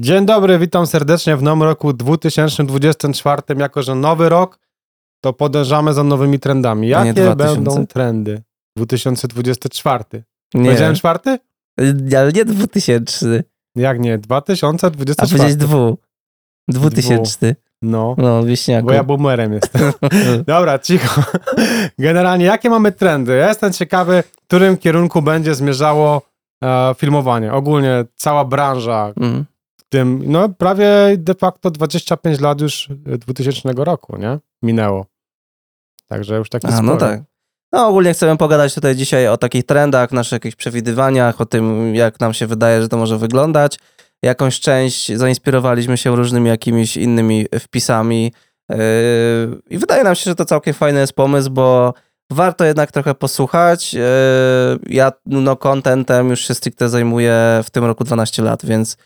Dzień dobry, witam serdecznie w nowym roku 2024. Jako, że nowy rok, to podążamy za nowymi trendami. A Jakie 2000? będą trendy 2024? Nie, Powiedziałem czwarty? ale nie 2000, Jak nie? a 2024. powiedzieć dwu. 2000. No, No, wieśniaku. bo ja boomerem jestem. Dobra, cicho. Generalnie, jakie mamy trendy? Ja jestem ciekawy, w którym kierunku będzie zmierzało e, filmowanie. Ogólnie cała branża, Mm. Tym, no prawie de facto 25 lat już 2000 roku, nie? Minęło. Także już taki A, no tak. No ogólnie chcemy pogadać tutaj dzisiaj o takich trendach, naszych jakichś przewidywaniach, o tym jak nam się wydaje, że to może wyglądać. Jakąś część zainspirowaliśmy się różnymi jakimiś innymi wpisami yy, i wydaje nam się, że to całkiem fajny jest pomysł, bo warto jednak trochę posłuchać. Yy, Ja no contentem już się stricte zajmuję w tym roku 12 lat, więc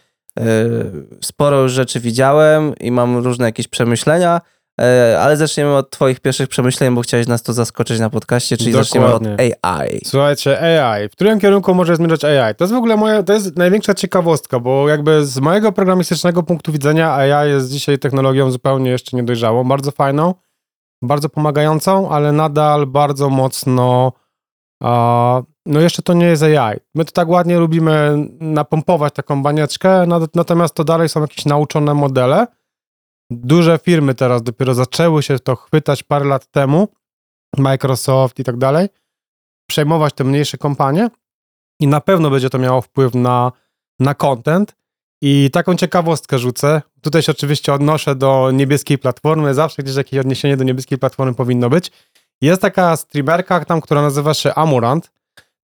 sporo już rzeczy widziałem i mam różne jakieś przemyślenia. E, Ale zaczniemy od Twoich pierwszych przemyśleń, bo chciałeś nas tu zaskoczyć na podcaście, czyli zaczniemy od Dokładnie. AI. Słuchajcie, AI. W którym kierunku może zmierzać AI? To jest w ogóle moja, to jest największa ciekawostka, bo jakby z mojego programistycznego punktu widzenia AI jest dzisiaj technologią zupełnie jeszcze niedojrzałą, bardzo fajną, bardzo pomagającą, ale nadal bardzo mocno a, no jeszcze to nie jest AI. My to tak ładnie lubimy napompować taką banieczkę, natomiast to dalej są jakieś nauczone modele. Duże firmy teraz dopiero zaczęły się to chwytać parę lat temu, Microsoft i tak dalej, przejmować te mniejsze kompanie i na pewno będzie to miało wpływ na, na content. I taką ciekawostkę rzucę. Tutaj się oczywiście odnoszę do niebieskiej platformy. Zawsze gdzieś jakieś odniesienie do niebieskiej platformy powinno być. Jest taka streamerka tam, która nazywa się Amurant.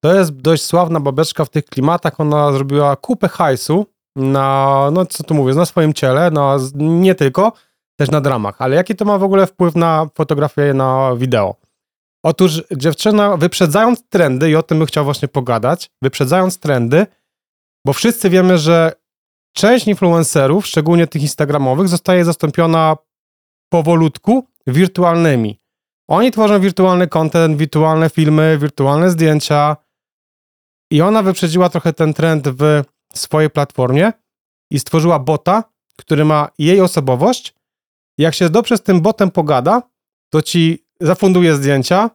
To jest dość sławna babeczka w tych klimatach. Ona zrobiła kupę hajsu na, no co tu mówię, na swoim ciele, na, nie tylko, też na dramach. Ale jaki to ma w ogóle wpływ na fotografię, na wideo? Otóż dziewczyna, wyprzedzając trendy, i o tym bym chciał właśnie pogadać, wyprzedzając trendy, bo wszyscy wiemy, że część influencerów, szczególnie tych instagramowych, zostaje zastąpiona powolutku wirtualnymi. Oni tworzą wirtualny content, wirtualne filmy, wirtualne zdjęcia i ona wyprzedziła trochę ten trend w swojej platformie i stworzyła bota, który ma jej osobowość. Jak się dobrze z tym botem pogada, to ci zafunduje zdjęcia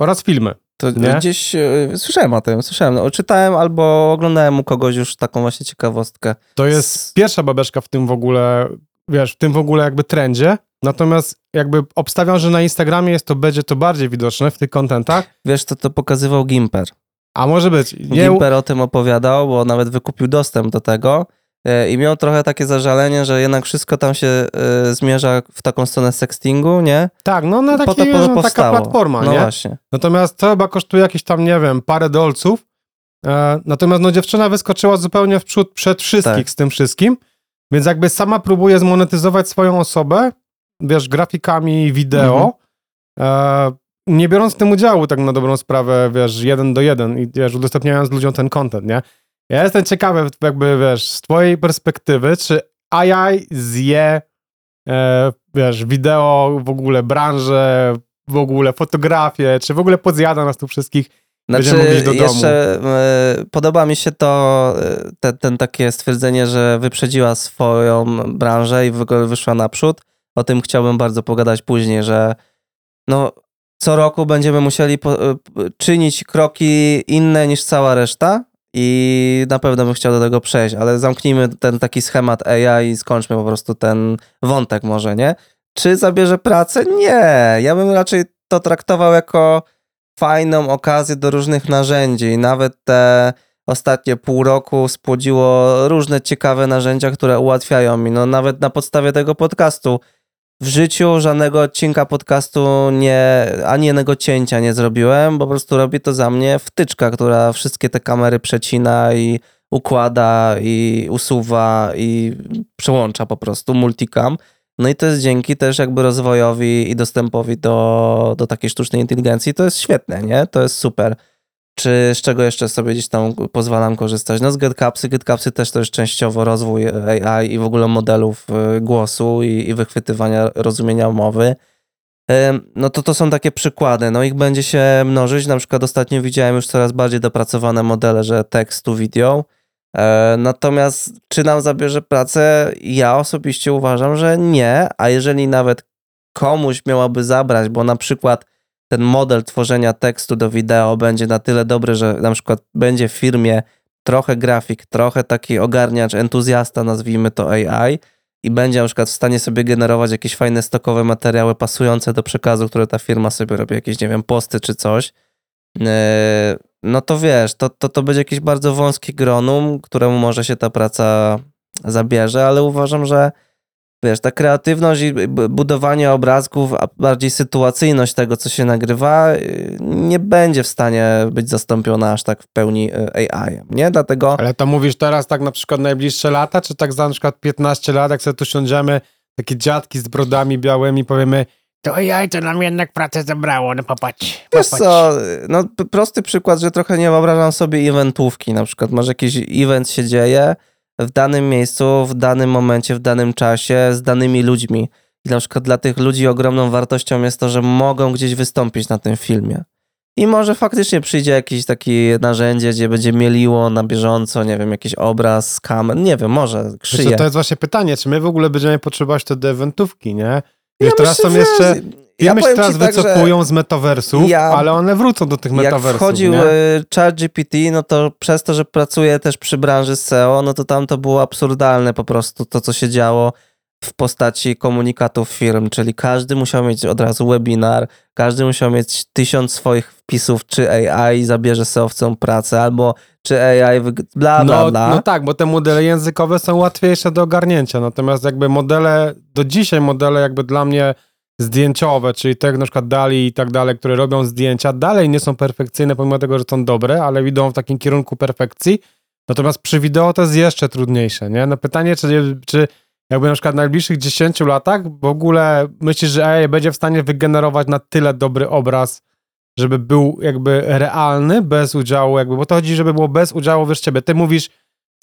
oraz filmy. To Nie? gdzieś e, słyszałem o tym, słyszałem. No, czytałem albo oglądałem u kogoś już taką właśnie ciekawostkę. To jest pierwsza babeczka w tym w ogóle, wiesz, w tym w ogóle jakby trendzie. Natomiast jakby obstawiam, że na Instagramie jest to, będzie to bardziej widoczne w tych kontentach. Wiesz, to to pokazywał Gimper. A może być. Nie, Gimper o tym opowiadał, bo nawet wykupił dostęp do tego e, i miał trochę takie zażalenie, że jednak wszystko tam się e, zmierza w taką stronę sextingu, nie? tak, no na Po taki, to po to no, taka powstało. platforma, No nie? właśnie. Natomiast to chyba kosztuje jakieś tam, nie wiem, parę dolców. E, natomiast no dziewczyna wyskoczyła zupełnie w przód przed wszystkich Tak. z tym wszystkim, więc jakby sama próbuje zmonetyzować swoją osobę, wiesz, grafikami, wideo, e, nie biorąc w tym udziału tak na dobrą sprawę, wiesz, jeden do jeden i wiesz, udostępniając ludziom ten content, nie? Ja jestem ciekawy jakby, wiesz, z twojej perspektywy, czy AI zje, e, wiesz, wideo, w ogóle branżę, w ogóle fotografię, czy w ogóle podzjada nas tu wszystkich. Znaczy, do domu. jeszcze e, podoba mi się to, e, te, ten takie stwierdzenie, że wyprzedziła swoją branżę i w ogóle wyszła naprzód. O tym chciałbym bardzo pogadać później, że no, co roku będziemy musieli po, e, czynić kroki inne niż cała reszta i na pewno bym chciał do tego przejść, ale zamknijmy ten taki schemat AI i skończmy po prostu ten wątek może, nie? Czy zabierze pracę? Nie. Ja bym raczej to traktował jako fajną okazję do różnych narzędzi. Nawet te ostatnie pół roku spłodziło różne ciekawe narzędzia, które ułatwiają mi. No nawet na podstawie tego podcastu. W życiu żadnego odcinka podcastu nie, ani jednego cięcia nie zrobiłem, bo po prostu robi to za mnie wtyczka, która wszystkie te kamery przecina i układa i usuwa i przełącza po prostu multicam. No i to jest dzięki też jakby rozwojowi i dostępowi do, do takiej sztucznej inteligencji. To jest świetne, nie? To jest super. Czy z czego jeszcze sobie gdzieś tam pozwalam korzystać? No z GetCapsy. GetCapsy też to jest częściowo rozwój AI i w ogóle modelów y, głosu i, i wychwytywania rozumienia mowy. No to to są takie przykłady. No ich będzie się mnożyć. Na przykład ostatnio widziałem już coraz bardziej dopracowane modele, że tekst to video. E, natomiast czy nam zabierze pracę? Ja osobiście uważam, że nie, a jeżeli nawet komuś miałaby zabrać, bo na przykład ten model tworzenia tekstu do wideo będzie na tyle dobry, że na przykład będzie w firmie trochę grafik, trochę taki ogarniacz, entuzjasta, nazwijmy to AI, i będzie na przykład w stanie sobie generować jakieś fajne stokowe materiały pasujące do przekazu, które ta firma sobie robi, jakieś, nie wiem, posty czy coś, e, no to wiesz, to, to, to będzie jakieś bardzo wąskie gronum, któremu może się ta praca zabierze, ale uważam, że wiesz, ta kreatywność i budowanie obrazków, a bardziej sytuacyjność tego, co się nagrywa, y, nie będzie w stanie być zastąpiona aż tak w pełni y, AI, nie? Dlatego... Ale to mówisz teraz tak na przykład najbliższe lata, czy tak za na przykład 15 lat, jak sobie tu siądziemy, takie dziadki z brodami białymi, powiemy, to AI to nam jednak pracę zabrało, no popatrz. Wiesz popatrz. co, no prosty przykład, że trochę nie wyobrażam sobie eventówki, na przykład może jakiś event się dzieje, w danym miejscu, w danym momencie, w danym czasie, z danymi ludźmi. I na przykład dla tych ludzi ogromną wartością jest to, że mogą gdzieś wystąpić na tym filmie. I może faktycznie przyjdzie jakieś takie narzędzie, gdzie będzie mieliło na bieżąco, nie wiem, jakiś obraz, kamer, nie wiem, może krzyje. to jest właśnie pytanie, czy my w ogóle będziemy potrzebować te eventówki, nie? Wiesz, ja teraz myślę, są jeszcze... Ja się teraz tak, wycofują z metaversów, ja, ale one wrócą do tych metaversów. Jak wchodził nie? ChatGPT, no to przez to, że pracuję też przy branży SEO, no to tam to było absurdalne po prostu to, co się działo w postaci komunikatów firm, czyli każdy musiał mieć od razu webinar, każdy musiał mieć tysiąc swoich wpisów, czy AI zabierze seowcom pracę, albo czy AI bla bla no, bla. No tak, bo te modele językowe są łatwiejsze do ogarnięcia, natomiast jakby modele, do dzisiaj modele jakby dla mnie zdjęciowe, czyli te na przykład Dali i tak dalej, które robią zdjęcia, dalej nie są perfekcyjne, pomimo tego, że są dobre, ale idą w takim kierunku perfekcji. Natomiast przy wideo to jest jeszcze trudniejsze, nie? No pytanie, czy, czy jakby na przykład w najbliższych 10 latach w ogóle myślisz, że AI będzie w stanie wygenerować na tyle dobry obraz, żeby był jakby realny, bez udziału jakby, bo to chodzi, żeby było bez udziału, wiesz, ciebie. Ty mówisz,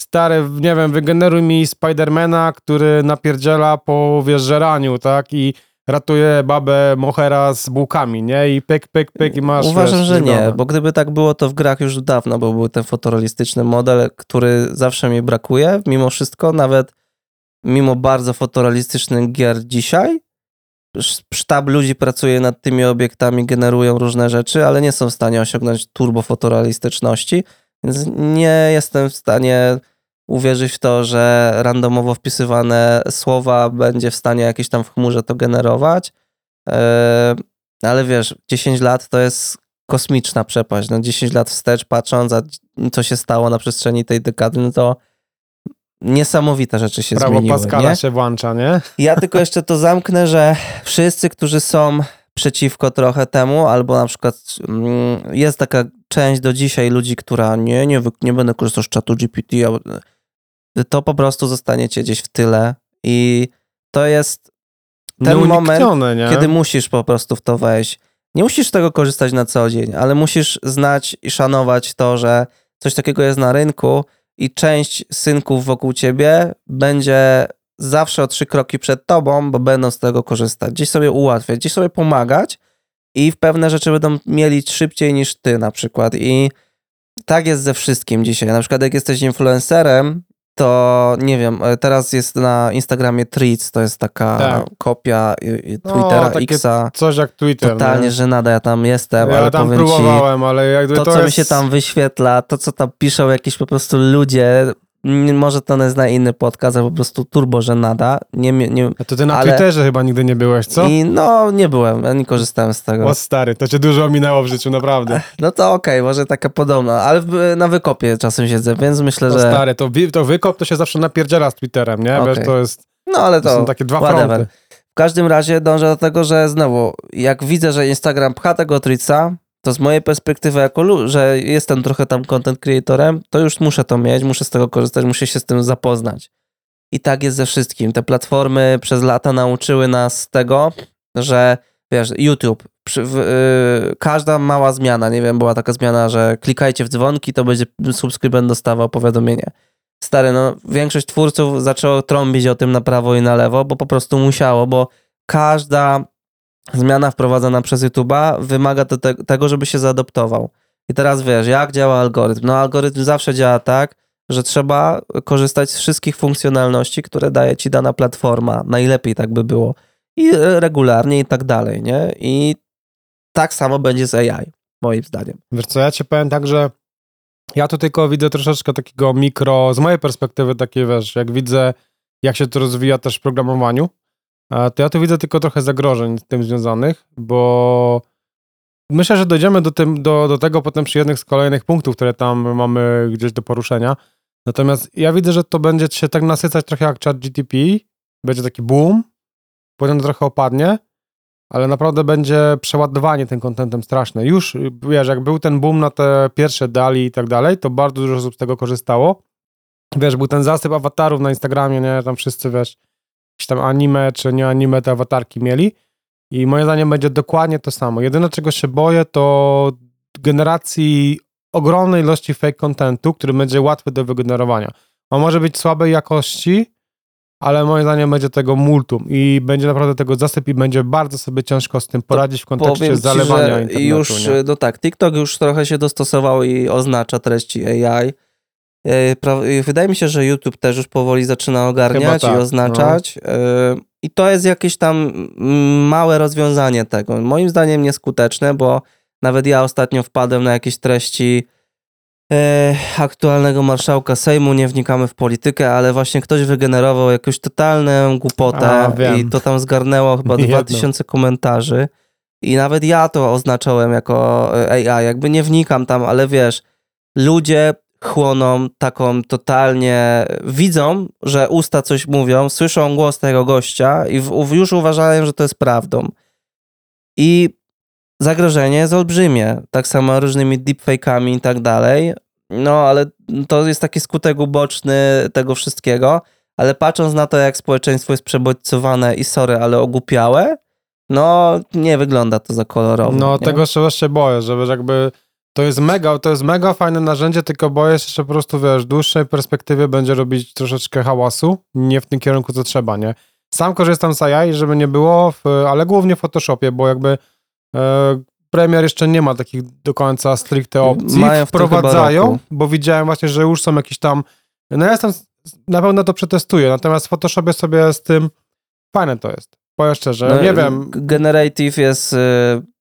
stary, nie wiem, wygeneruj mi Spidermana, który napierdziela po, wiesz, żeraniu, tak? I ratuje babę Mohera z bułkami, nie? I pyk, pyk, pyk i masz... Uważam, wiesz, że nie, bo gdyby tak było, to w grach już dawno bo był ten fotorealistyczny model, który zawsze mi brakuje, mimo wszystko, nawet mimo bardzo fotorealistycznych gier dzisiaj, sztab ludzi pracuje nad tymi obiektami, generują różne rzeczy, ale nie są w stanie osiągnąć turbo fotorealistyczności, więc nie jestem w stanie uwierzyć w to, że randomowo wpisywane słowa będzie w stanie jakieś tam w chmurze to generować. E, ale wiesz, 10 lat to jest kosmiczna przepaść. No 10 lat wstecz patrząc, a co się stało na przestrzeni tej dekady, no to niesamowite rzeczy się Prawo zmieniły. Pascala nie? się włącza, nie? Ja tylko jeszcze to zamknę, że wszyscy, którzy są przeciwko trochę temu, albo na przykład mm, jest taka część do dzisiaj ludzi, która nie, nie, nie będę korzystał z czatu GPT, to po prostu zostaniecie gdzieś w tyle i to jest ten moment, nie? kiedy musisz po prostu w to wejść. Nie musisz z tego korzystać na co dzień, ale musisz znać i szanować to, że coś takiego jest na rynku i część synków wokół ciebie będzie zawsze o trzy kroki przed tobą, bo będą z tego korzystać. Gdzieś sobie ułatwiać, gdzieś sobie pomagać i w pewne rzeczy będą mieli szybciej niż ty na przykład. I tak jest ze wszystkim dzisiaj. Na przykład jak jesteś influencerem, to nie wiem, e, teraz jest na Instagramie Tweets, to jest taka tak. kopia Twittera, no, Xa. Coś jak Twitter. Totalnie nie? żenada, ja tam jestem, ja ale tam powiem próbowałem, ci, ale jakby to, to co jest... mi się tam wyświetla, to, co tam piszą jakieś po prostu ludzie, może to jest na inny podcast, ale po prostu turbo żenada. Nie, nie, A to ty na ale... Twitterze chyba nigdy nie byłeś, co? I no, nie byłem, ja nie korzystałem z tego. O stary, to cię dużo minęło w życiu, naprawdę. No to okej, okay, może taka podobna, ale na wykopie czasem siedzę, więc myślę, o że... stary, to, to wykop to się zawsze napierdziela z Twitterem, nie? Okay. Wiesz, to jest... No ale to, to są takie dwa whatever. fronty. W każdym razie dążę do tego, że znowu, jak widzę, że Instagram pcha tego Trica, to z mojej perspektywy, jako że jestem trochę tam content creatorem, to już muszę to mieć, muszę z tego korzystać, muszę się z tym zapoznać. I tak jest ze wszystkim. Te platformy przez lata nauczyły nas tego, że wiesz, YouTube, przy, w, yy, każda mała zmiana, nie wiem, była taka zmiana, że klikajcie w dzwonki, to będzie subskrybent dostawał powiadomienie. Stary, no większość twórców zaczęło trąbić o tym na prawo i na lewo, bo po prostu musiało, bo każda zmiana wprowadzana przez YouTube'a wymaga te, tego, żeby się zaadoptował. I teraz wiesz, jak działa algorytm? No algorytm zawsze działa tak, że trzeba korzystać z wszystkich funkcjonalności, które daje ci dana platforma. Najlepiej tak by było. I regularnie i tak dalej, nie? I tak samo będzie z AI, moim zdaniem. Wiesz co, ja ci powiem tak, że ja tu tylko widzę troszeczkę takiego mikro, z mojej perspektywy takiej, wiesz, jak widzę, jak się to rozwija też w programowaniu, e, to ja tu widzę tylko trochę zagrożeń z tym związanych, bo myślę, że dojdziemy do, tym, do, do tego potem przy jednych z kolejnych punktów, które tam mamy gdzieś do poruszenia. Natomiast ja widzę, że to będzie się tak nasycać trochę jak chat GTP, będzie taki boom, potem trochę opadnie, ale naprawdę będzie przeładowanie tym kontentem straszne. Już, wiesz, jak był ten boom na te pierwsze dali i tak dalej, to bardzo dużo osób z tego korzystało. Wiesz, był ten zasyp awatarów na Instagramie, nie, tam wszyscy, wiesz, jakieś tam anime czy nie anime te awatarki mieli i moim zdaniem będzie dokładnie to samo. Jedyne, czego się boję, to generacji ogromnej ilości fake contentu, który będzie łatwy do wygenerowania. On może być słabej jakości, ale moim zdaniem będzie tego multum i będzie naprawdę tego zasyp i będzie bardzo sobie ciężko z tym poradzić w kontekście ci, zalewania internetu. już, nie? no tak, TikTok już trochę się dostosował i oznacza treści AI. E, i Wydaje mi się, że YouTube też już powoli zaczyna ogarniać tak, i oznaczać. E, I to jest jakieś tam małe rozwiązanie tego. Moim zdaniem nieskuteczne, bo nawet ja ostatnio wpadłem na jakieś treści e, aktualnego marszałka Sejmu, nie wnikamy w politykę, ale właśnie ktoś wygenerował jakąś totalną głupotę A, i to tam zgarnęło chyba Jedno. 2000 komentarzy. I nawet ja to oznaczałem jako e, AI, jakby nie wnikam tam, ale wiesz, ludzie chłoną taką totalnie, widzą, że usta coś mówią, słyszą głos tego gościa i w, już uważają, że to jest prawdą. I zagrożenie jest olbrzymie, tak samo różnymi deepfake'ami i tak dalej. No, ale to jest taki skutek uboczny tego wszystkiego, ale patrząc na to, jak społeczeństwo jest przebodźcowane i sorry, ale ogłupiałe, no nie wygląda to za kolorowo. No nie? tego się właśnie boję, że wiesz, jakby to jest mega, to jest mega fajne narzędzie, tylko boję się, że po prostu wiesz, w dłuższej perspektywie będzie robić troszeczkę hałasu, nie w tym kierunku, co trzeba, nie? Sam korzystam z AI, żeby nie było, w, ale głównie w Photoshopie, bo jakby e, Premiere jeszcze nie ma takich do końca stricte opcji. Mają Wprowadzają, bo widziałem właśnie, że już są jakieś tam, no ja jestem, na pewno to przetestuję, natomiast w Photoshopie sobie z tym fajne to jest. Powiem szczerze, No, nie wiem, Generative jest y,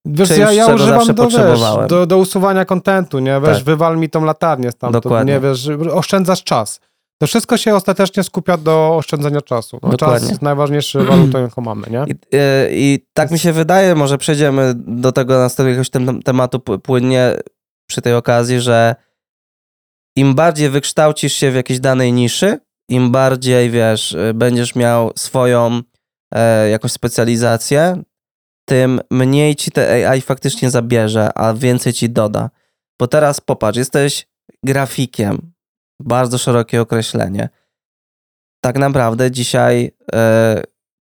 Wiesz, czymś, ja, ja czego używam zawsze do, wiesz, do, do usuwania kontentu, nie? Wiesz, Tak. wywal mi tą latarnię stamtąd, Dokładnie. nie? Wiesz, oszczędzasz czas. To wszystko się ostatecznie skupia do oszczędzania czasu. No, czas Dokładnie. jest najważniejszą walutą, jaką mamy, nie? I, y, I tak mi się wydaje, może przejdziemy do tego następnego tem- tematu płynnie przy tej okazji, że im bardziej wykształcisz się w jakiejś danej niszy, im bardziej, wiesz, y, będziesz miał swoją e, jakąś specjalizację, tym mniej ci te AI faktycznie zabierze, a więcej ci doda. Bo teraz popatrz, jesteś grafikiem, bardzo szerokie określenie. Tak naprawdę dzisiaj e,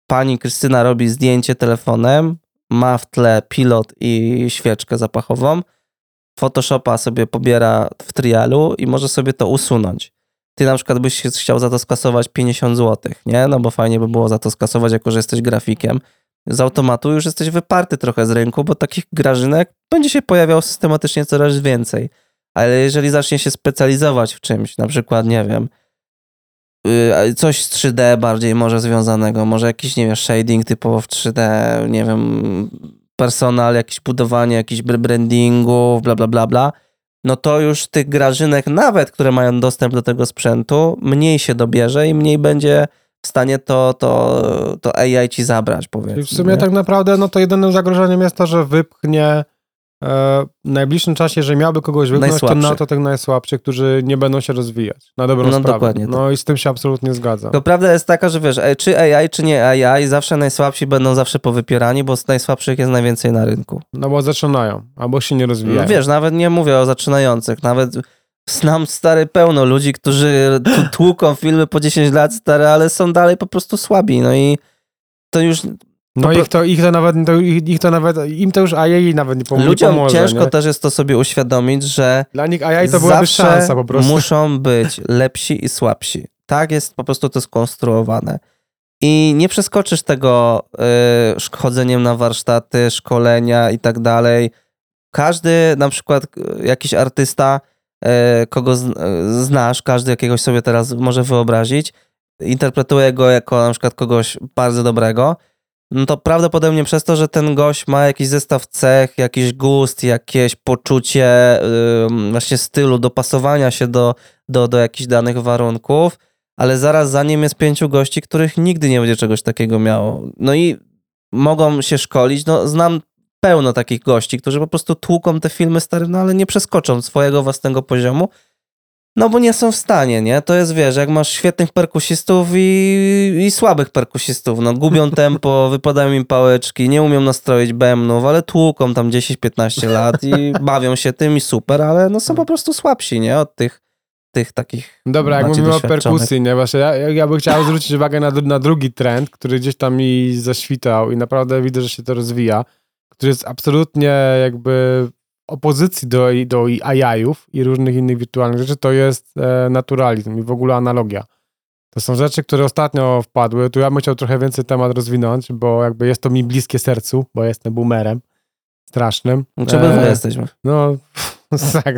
pani Krystyna robi zdjęcie telefonem, ma w tle pilot i świeczkę zapachową, Photoshopa sobie pobiera w trialu i może sobie to usunąć. Ty na przykład byś chciał za to skasować 50 zł, nie? No bo fajnie by było za to skasować, jako że jesteś grafikiem. Z automatu już jesteś wyparty trochę z rynku, bo takich grażynek będzie się pojawiało systematycznie coraz więcej. Ale jeżeli zacznie się specjalizować w czymś, na przykład, nie wiem, y, coś z 3D bardziej może związanego, może jakiś, nie wiem, shading typowo w 3D, nie wiem, personal, jakieś budowanie jakichś br- brandingów, bla, bla, bla, bla, no to już tych grażynek, nawet które mają dostęp do tego sprzętu, mniej się dobierze i mniej będzie w stanie to, to, to AI ci zabrać, powiedzmy. I w sumie nie? tak naprawdę, no to jedynym zagrożeniem jest to, że wypchnie e, w najbliższym czasie, jeżeli miałby kogoś wypchnąć, to na to tych najsłabszych, którzy nie będą się rozwijać. Na dobrą No, sprawę. dokładnie No i z tym się absolutnie zgadzam. To prawda jest taka, że wiesz, e, czy AI, czy nie AI, zawsze najsłabsi będą zawsze powypierani, bo z najsłabszych jest najwięcej na rynku. No bo zaczynają, albo się nie rozwijają. No wiesz, nawet nie mówię o zaczynających, nawet znam stary pełno ludzi, którzy tłuką filmy po 10 lat stare, ale są dalej po prostu słabi, no i to już No Po ich to, ich to nawet, to, ich, ich to nawet, im to już AI nawet nie, pom- nie ludziom pomoże. ciężko nie? też jest to sobie uświadomić, że Dla nich AI to byłaby szansa po prostu. muszą być lepsi i słabsi. Tak jest po prostu to skonstruowane. I nie przeskoczysz tego y, chodzeniem na warsztaty, szkolenia i tak dalej. Każdy, na przykład y, jakiś artysta kogo z, e, znasz, każdy jakiegoś sobie teraz może wyobrazić, interpretuje go jako na przykład kogoś bardzo dobrego, no to prawdopodobnie przez to, że ten gość ma jakiś zestaw cech, jakiś gust, jakieś poczucie właśnie stylu, dopasowania się do, do, do jakichś danych warunków, ale zaraz za nim jest pięciu gości, których nigdy nie będzie czegoś takiego miało. No i mogą się szkolić. No, znam pełno takich gości, którzy po prostu tłuką te filmy stare, no ale nie przeskoczą swojego własnego poziomu, no bo nie są w stanie, nie? To jest, wiesz, jak masz świetnych perkusistów i, i słabych perkusistów, no gubią tempo, wypadają im pałeczki, nie umią nastroić bębnów, ale tłuką tam 10-15 lat i bawią się tym i super, ale no są po prostu słabsi, nie? Od tych, tych takich Dobra, jak mówimy o perkusji, nie? Właśnie ja, ja bym chciał zwrócić uwagę na, na drugi trend, który gdzieś tam mi zaświtał i naprawdę widzę, że się to rozwija, który jest absolutnie jakby opozycji do, do AI-ów i różnych innych wirtualnych rzeczy, to jest e, naturalizm i w ogóle analogia. To są rzeczy, które ostatnio wpadły. Tu ja bym chciał trochę więcej temat rozwinąć, bo jakby jest to mi bliskie sercu, bo jestem boomerem strasznym. Czy obydwa E, jesteśmy? no, tak.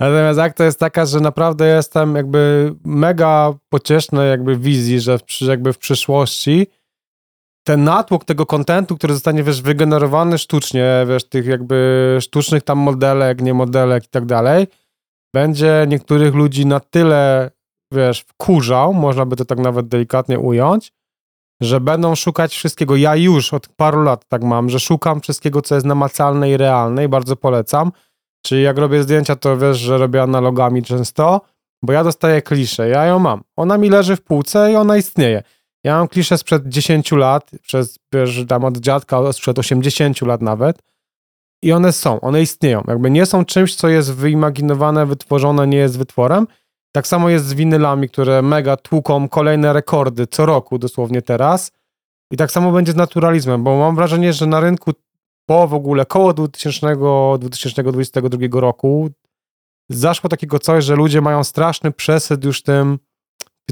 Natomiast akcja jest taka, że naprawdę jestem jakby mega pocieszny jakby wizji, że w, jakby w przyszłości ten natłok tego kontentu, który zostanie, wiesz, wygenerowany sztucznie, wiesz, tych jakby sztucznych tam modelek, nie modelek i tak dalej, będzie niektórych ludzi na tyle, wiesz, wkurzał, można by to tak nawet delikatnie ująć, że będą szukać wszystkiego. Ja już od paru lat tak mam, że szukam wszystkiego, co jest namacalne i realne i bardzo polecam. Czyli jak robię zdjęcia, to wiesz, że robię analogami często, bo ja dostaję kliszę, ja ją mam. Ona mi leży w półce i ona istnieje. Ja mam kliszę sprzed 10 lat, przez, wiesz, tam od dziadka sprzed 80 lat nawet i one są, one istnieją. Jakby nie są czymś, co jest wyimaginowane, wytworzone, nie jest wytworem. Tak samo jest z winylami, które mega tłuką kolejne rekordy co roku, dosłownie teraz. I tak samo będzie z naturalizmem, bo mam wrażenie, że na rynku po w ogóle koło 2000, 2022 roku zaszło takiego coś, że ludzie mają straszny przesyt już tym,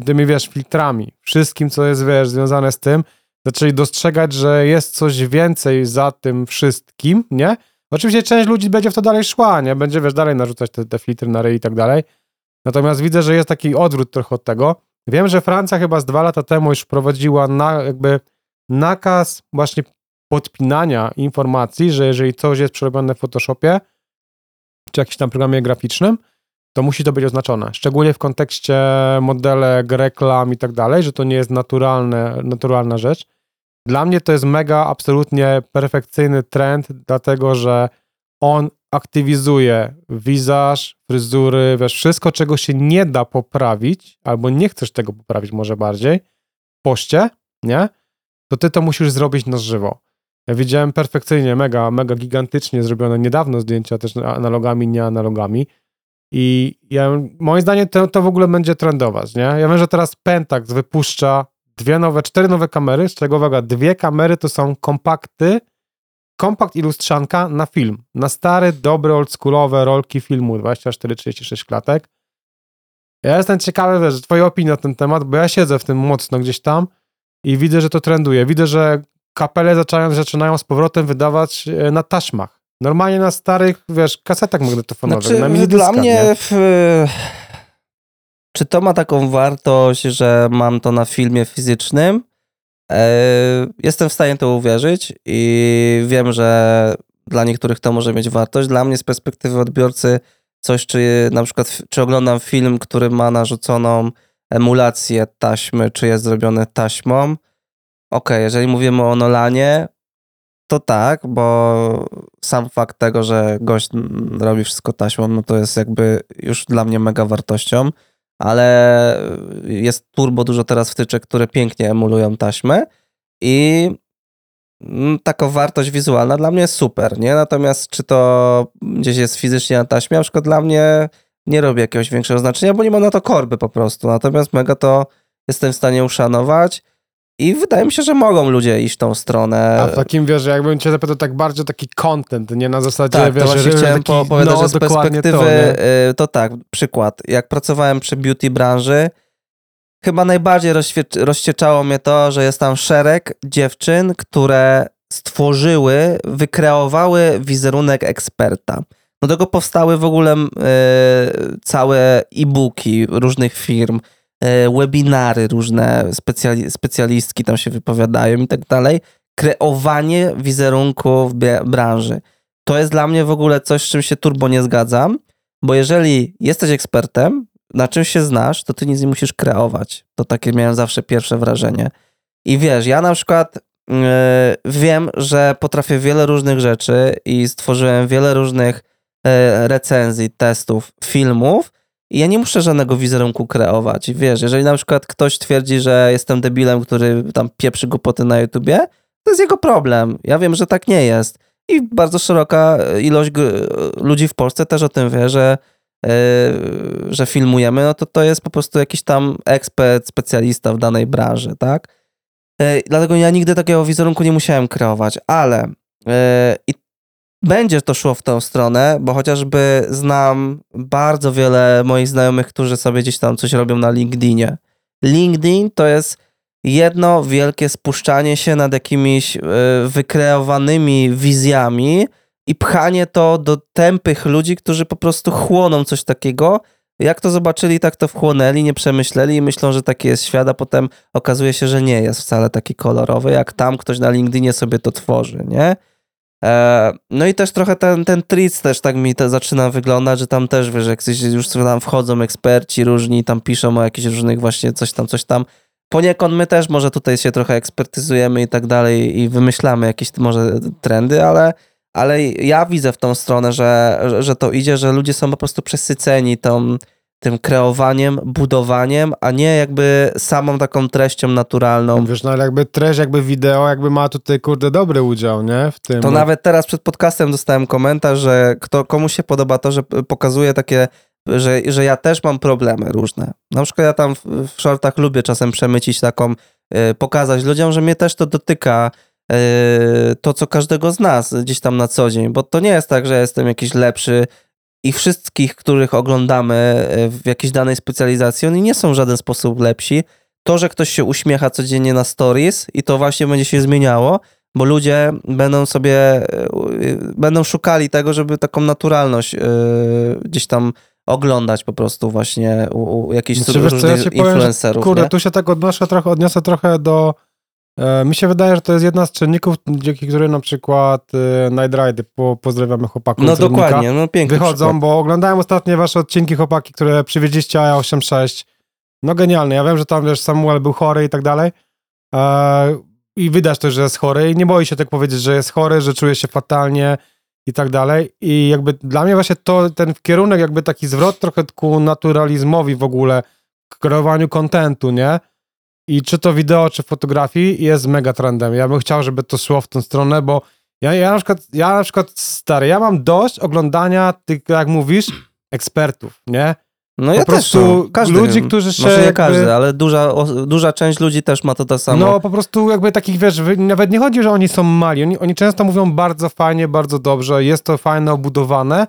tymi, wiesz, filtrami, wszystkim, co jest, wiesz, związane z tym, zaczęli dostrzegać, że jest coś więcej za tym wszystkim, nie? Oczywiście część ludzi będzie w to dalej szła, nie? Będzie, wiesz, dalej narzucać te, te filtry na ryj i tak dalej. Natomiast widzę, że jest taki odwrót trochę od tego. Wiem, że Francja chyba z dwa lata temu już wprowadziła na, jakby nakaz właśnie podpinania informacji, że jeżeli coś jest przerobione w Photoshopie, czy jakimś tam programie graficznym, to musi to być oznaczone. Szczególnie w kontekście modelek, reklam i tak dalej, że to nie jest naturalne, naturalna rzecz. Dla mnie to jest mega, absolutnie perfekcyjny trend, dlatego że on aktywizuje wizaż, fryzury, wiesz, wszystko, czego się nie da poprawić, albo nie chcesz tego poprawić może bardziej, w poście, nie? To ty to musisz zrobić na żywo. Ja widziałem perfekcyjnie, mega, mega gigantycznie zrobione niedawno zdjęcia też analogami, nie analogami. I ja, moim zdaniem to, to w ogóle będzie trendować, nie? Ja wiem, że teraz Pentax wypuszcza dwie nowe, cztery nowe kamery, z czego uwaga, dwie kamery to są kompakty, kompakt i lustrzanka na film. Na stare, dobre, oldschoolowe rolki filmu 24-36 klatek. Ja jestem ciekawy, wiesz, twojej opinii na ten temat, bo ja siedzę w tym mocno gdzieś tam i widzę, że to trenduje. Widzę, że kapele zaczynają, zaczynają z powrotem wydawać e, na taśmach. Normalnie na starych, wiesz, kasetach magnetofonowych, na Znaczy, minidyskach, dla mnie, nie? w, czy to ma taką wartość, że mam to na filmie fizycznym? E, jestem w stanie to uwierzyć i wiem, że dla niektórych to może mieć wartość. Dla mnie z perspektywy odbiorcy coś, czy na przykład, czy oglądam film, który ma narzuconą emulację taśmy, czy jest zrobiony taśmą. Okej, jeżeli mówimy o Nolanie, to tak, bo sam fakt tego, że gość robi wszystko taśmą, no to jest jakby już dla mnie mega wartością, ale jest turbo dużo teraz wtyczek, które pięknie emulują taśmę i mm, taka wartość wizualna dla mnie jest super, nie? Natomiast czy to gdzieś jest fizycznie na taśmie, na przykład dla mnie nie robi jakiegoś większego znaczenia, bo nie ma na to korby po prostu. Natomiast mega to jestem w stanie uszanować i wydaje mi się, że mogą ludzie iść tą stronę. A w takim, wiesz, jakbym cię zapytał tak bardziej taki content, nie na zasadzie, Tak, wiesz, to właśnie że chciałem taki, opowiadać, no, że z perspektywy, to, y, to tak, przykład. Jak pracowałem przy beauty branży, chyba najbardziej rozścieczało mnie to, że jest tam szereg dziewczyn, które stworzyły, wykreowały wizerunek eksperta. Do tego powstały w ogóle e, całe e-booki różnych firm, webinary różne, specjali, specjalistki tam się wypowiadają i tak dalej. Kreowanie wizerunku w branży. To jest dla mnie w ogóle coś, z czym się turbo nie zgadzam, bo jeżeli jesteś ekspertem, na czym się znasz, to ty nic nie musisz kreować. To takie miałem zawsze pierwsze wrażenie. I wiesz, ja na przykład yy, wiem, że potrafię wiele różnych rzeczy i stworzyłem wiele różnych yy, recenzji, testów, filmów ja nie muszę żadnego wizerunku kreować. Wiesz, jeżeli na przykład ktoś twierdzi, że jestem debilem, który tam pieprzy głupoty na YouTubie, to jest jego problem. Ja wiem, że tak nie jest. I bardzo szeroka ilość gr- ludzi w Polsce też o tym wie, że yy, że filmujemy, no to to jest po prostu jakiś tam ekspert, specjalista w danej branży, tak? Yy, Dlatego ja nigdy takiego wizerunku nie musiałem kreować, ale yy, i będzie to szło w tą stronę, bo chociażby znam bardzo wiele moich znajomych, którzy sobie gdzieś tam coś robią na LinkedInie. LinkedIn to jest jedno wielkie spuszczanie się nad jakimiś yy, wykreowanymi wizjami, i pchanie to do tępych ludzi, którzy po prostu chłoną coś takiego. Jak to zobaczyli, tak to wchłonęli, nie przemyśleli i myślą, że taki jest świat, a potem okazuje się, że nie jest wcale taki kolorowy, jak tam ktoś na LinkedInie sobie to tworzy, nie? E, no i też trochę ten, ten tric też tak mi to zaczyna wyglądać, że tam też, wiesz, jak już tam wchodzą eksperci różni, tam piszą o jakichś różnych właśnie coś tam, coś tam. Poniekąd my też może tutaj się trochę ekspertyzujemy i tak dalej i wymyślamy jakieś może trendy, ale ale ja widzę w tą stronę, że- że to idzie, że ludzie są po prostu przesyceni tą, tym kreowaniem, budowaniem, a nie jakby samą taką treścią naturalną. Wiesz, no ale jakby treść, jakby wideo, jakby ma tutaj, kurde, dobry udział, nie? W tym. To nawet teraz przed podcastem dostałem komentarz, że kto, komuś się podoba to, że pokazuje takie, że, że ja też mam problemy różne. Na przykład ja tam w, w shortach lubię czasem przemycić taką, y, pokazać ludziom, że mnie też to dotyka, y, to co każdego z nas gdzieś tam na co dzień, bo to nie jest tak, że jestem jakiś lepszy i wszystkich, których oglądamy y, w jakiejś danej specjalizacji, oni nie są w żaden sposób lepsi. To, że ktoś się uśmiecha codziennie na stories i to właśnie będzie się zmieniało, bo ludzie będą sobie, y, będą szukali tego, żeby taką naturalność y, gdzieś tam oglądać po prostu właśnie u, u jakichś Znaczy, wiesz co, różnych ja ci powiem, influencerów. Kurde, nie? tu się tak odnoszę trochę, odniosę trochę do... E, mi się wydaje, że to jest jedna z czynników, dzięki którym na przykład e, Night Ride, po, pozdrawiamy chłopaków No dokładnie, no piękny wychodzą, przykład. bo oglądałem ostatnie wasze odcinki, chłopaki, które przywieźliście A86. No genialne. Ja wiem, że tam, wiesz, Samuel był chory i tak dalej. E, I widać też, że jest chory i nie boi się tak powiedzieć, że jest chory, że czuje się fatalnie i tak dalej. I jakby dla mnie właśnie to, ten kierunek, jakby taki zwrot trochę ku naturalizmowi w ogóle, kreowaniu kontentu, nie? I czy to wideo, czy fotografii jest mega trendem. Ja bym chciał, żeby to szło w tą stronę, bo ja, ja na przykład, ja na przykład, stary, ja mam dość oglądania tych, jak mówisz, ekspertów, nie? No ja po też, prostu no. każdy, ludzi, którzy się Może nie jakby- każdy, ale duża, duża część ludzi też ma to to samo. No po prostu jakby takich, wiesz, nawet nie chodzi, że oni są mali, oni, oni często mówią bardzo fajnie, bardzo dobrze, jest to fajne, obudowane,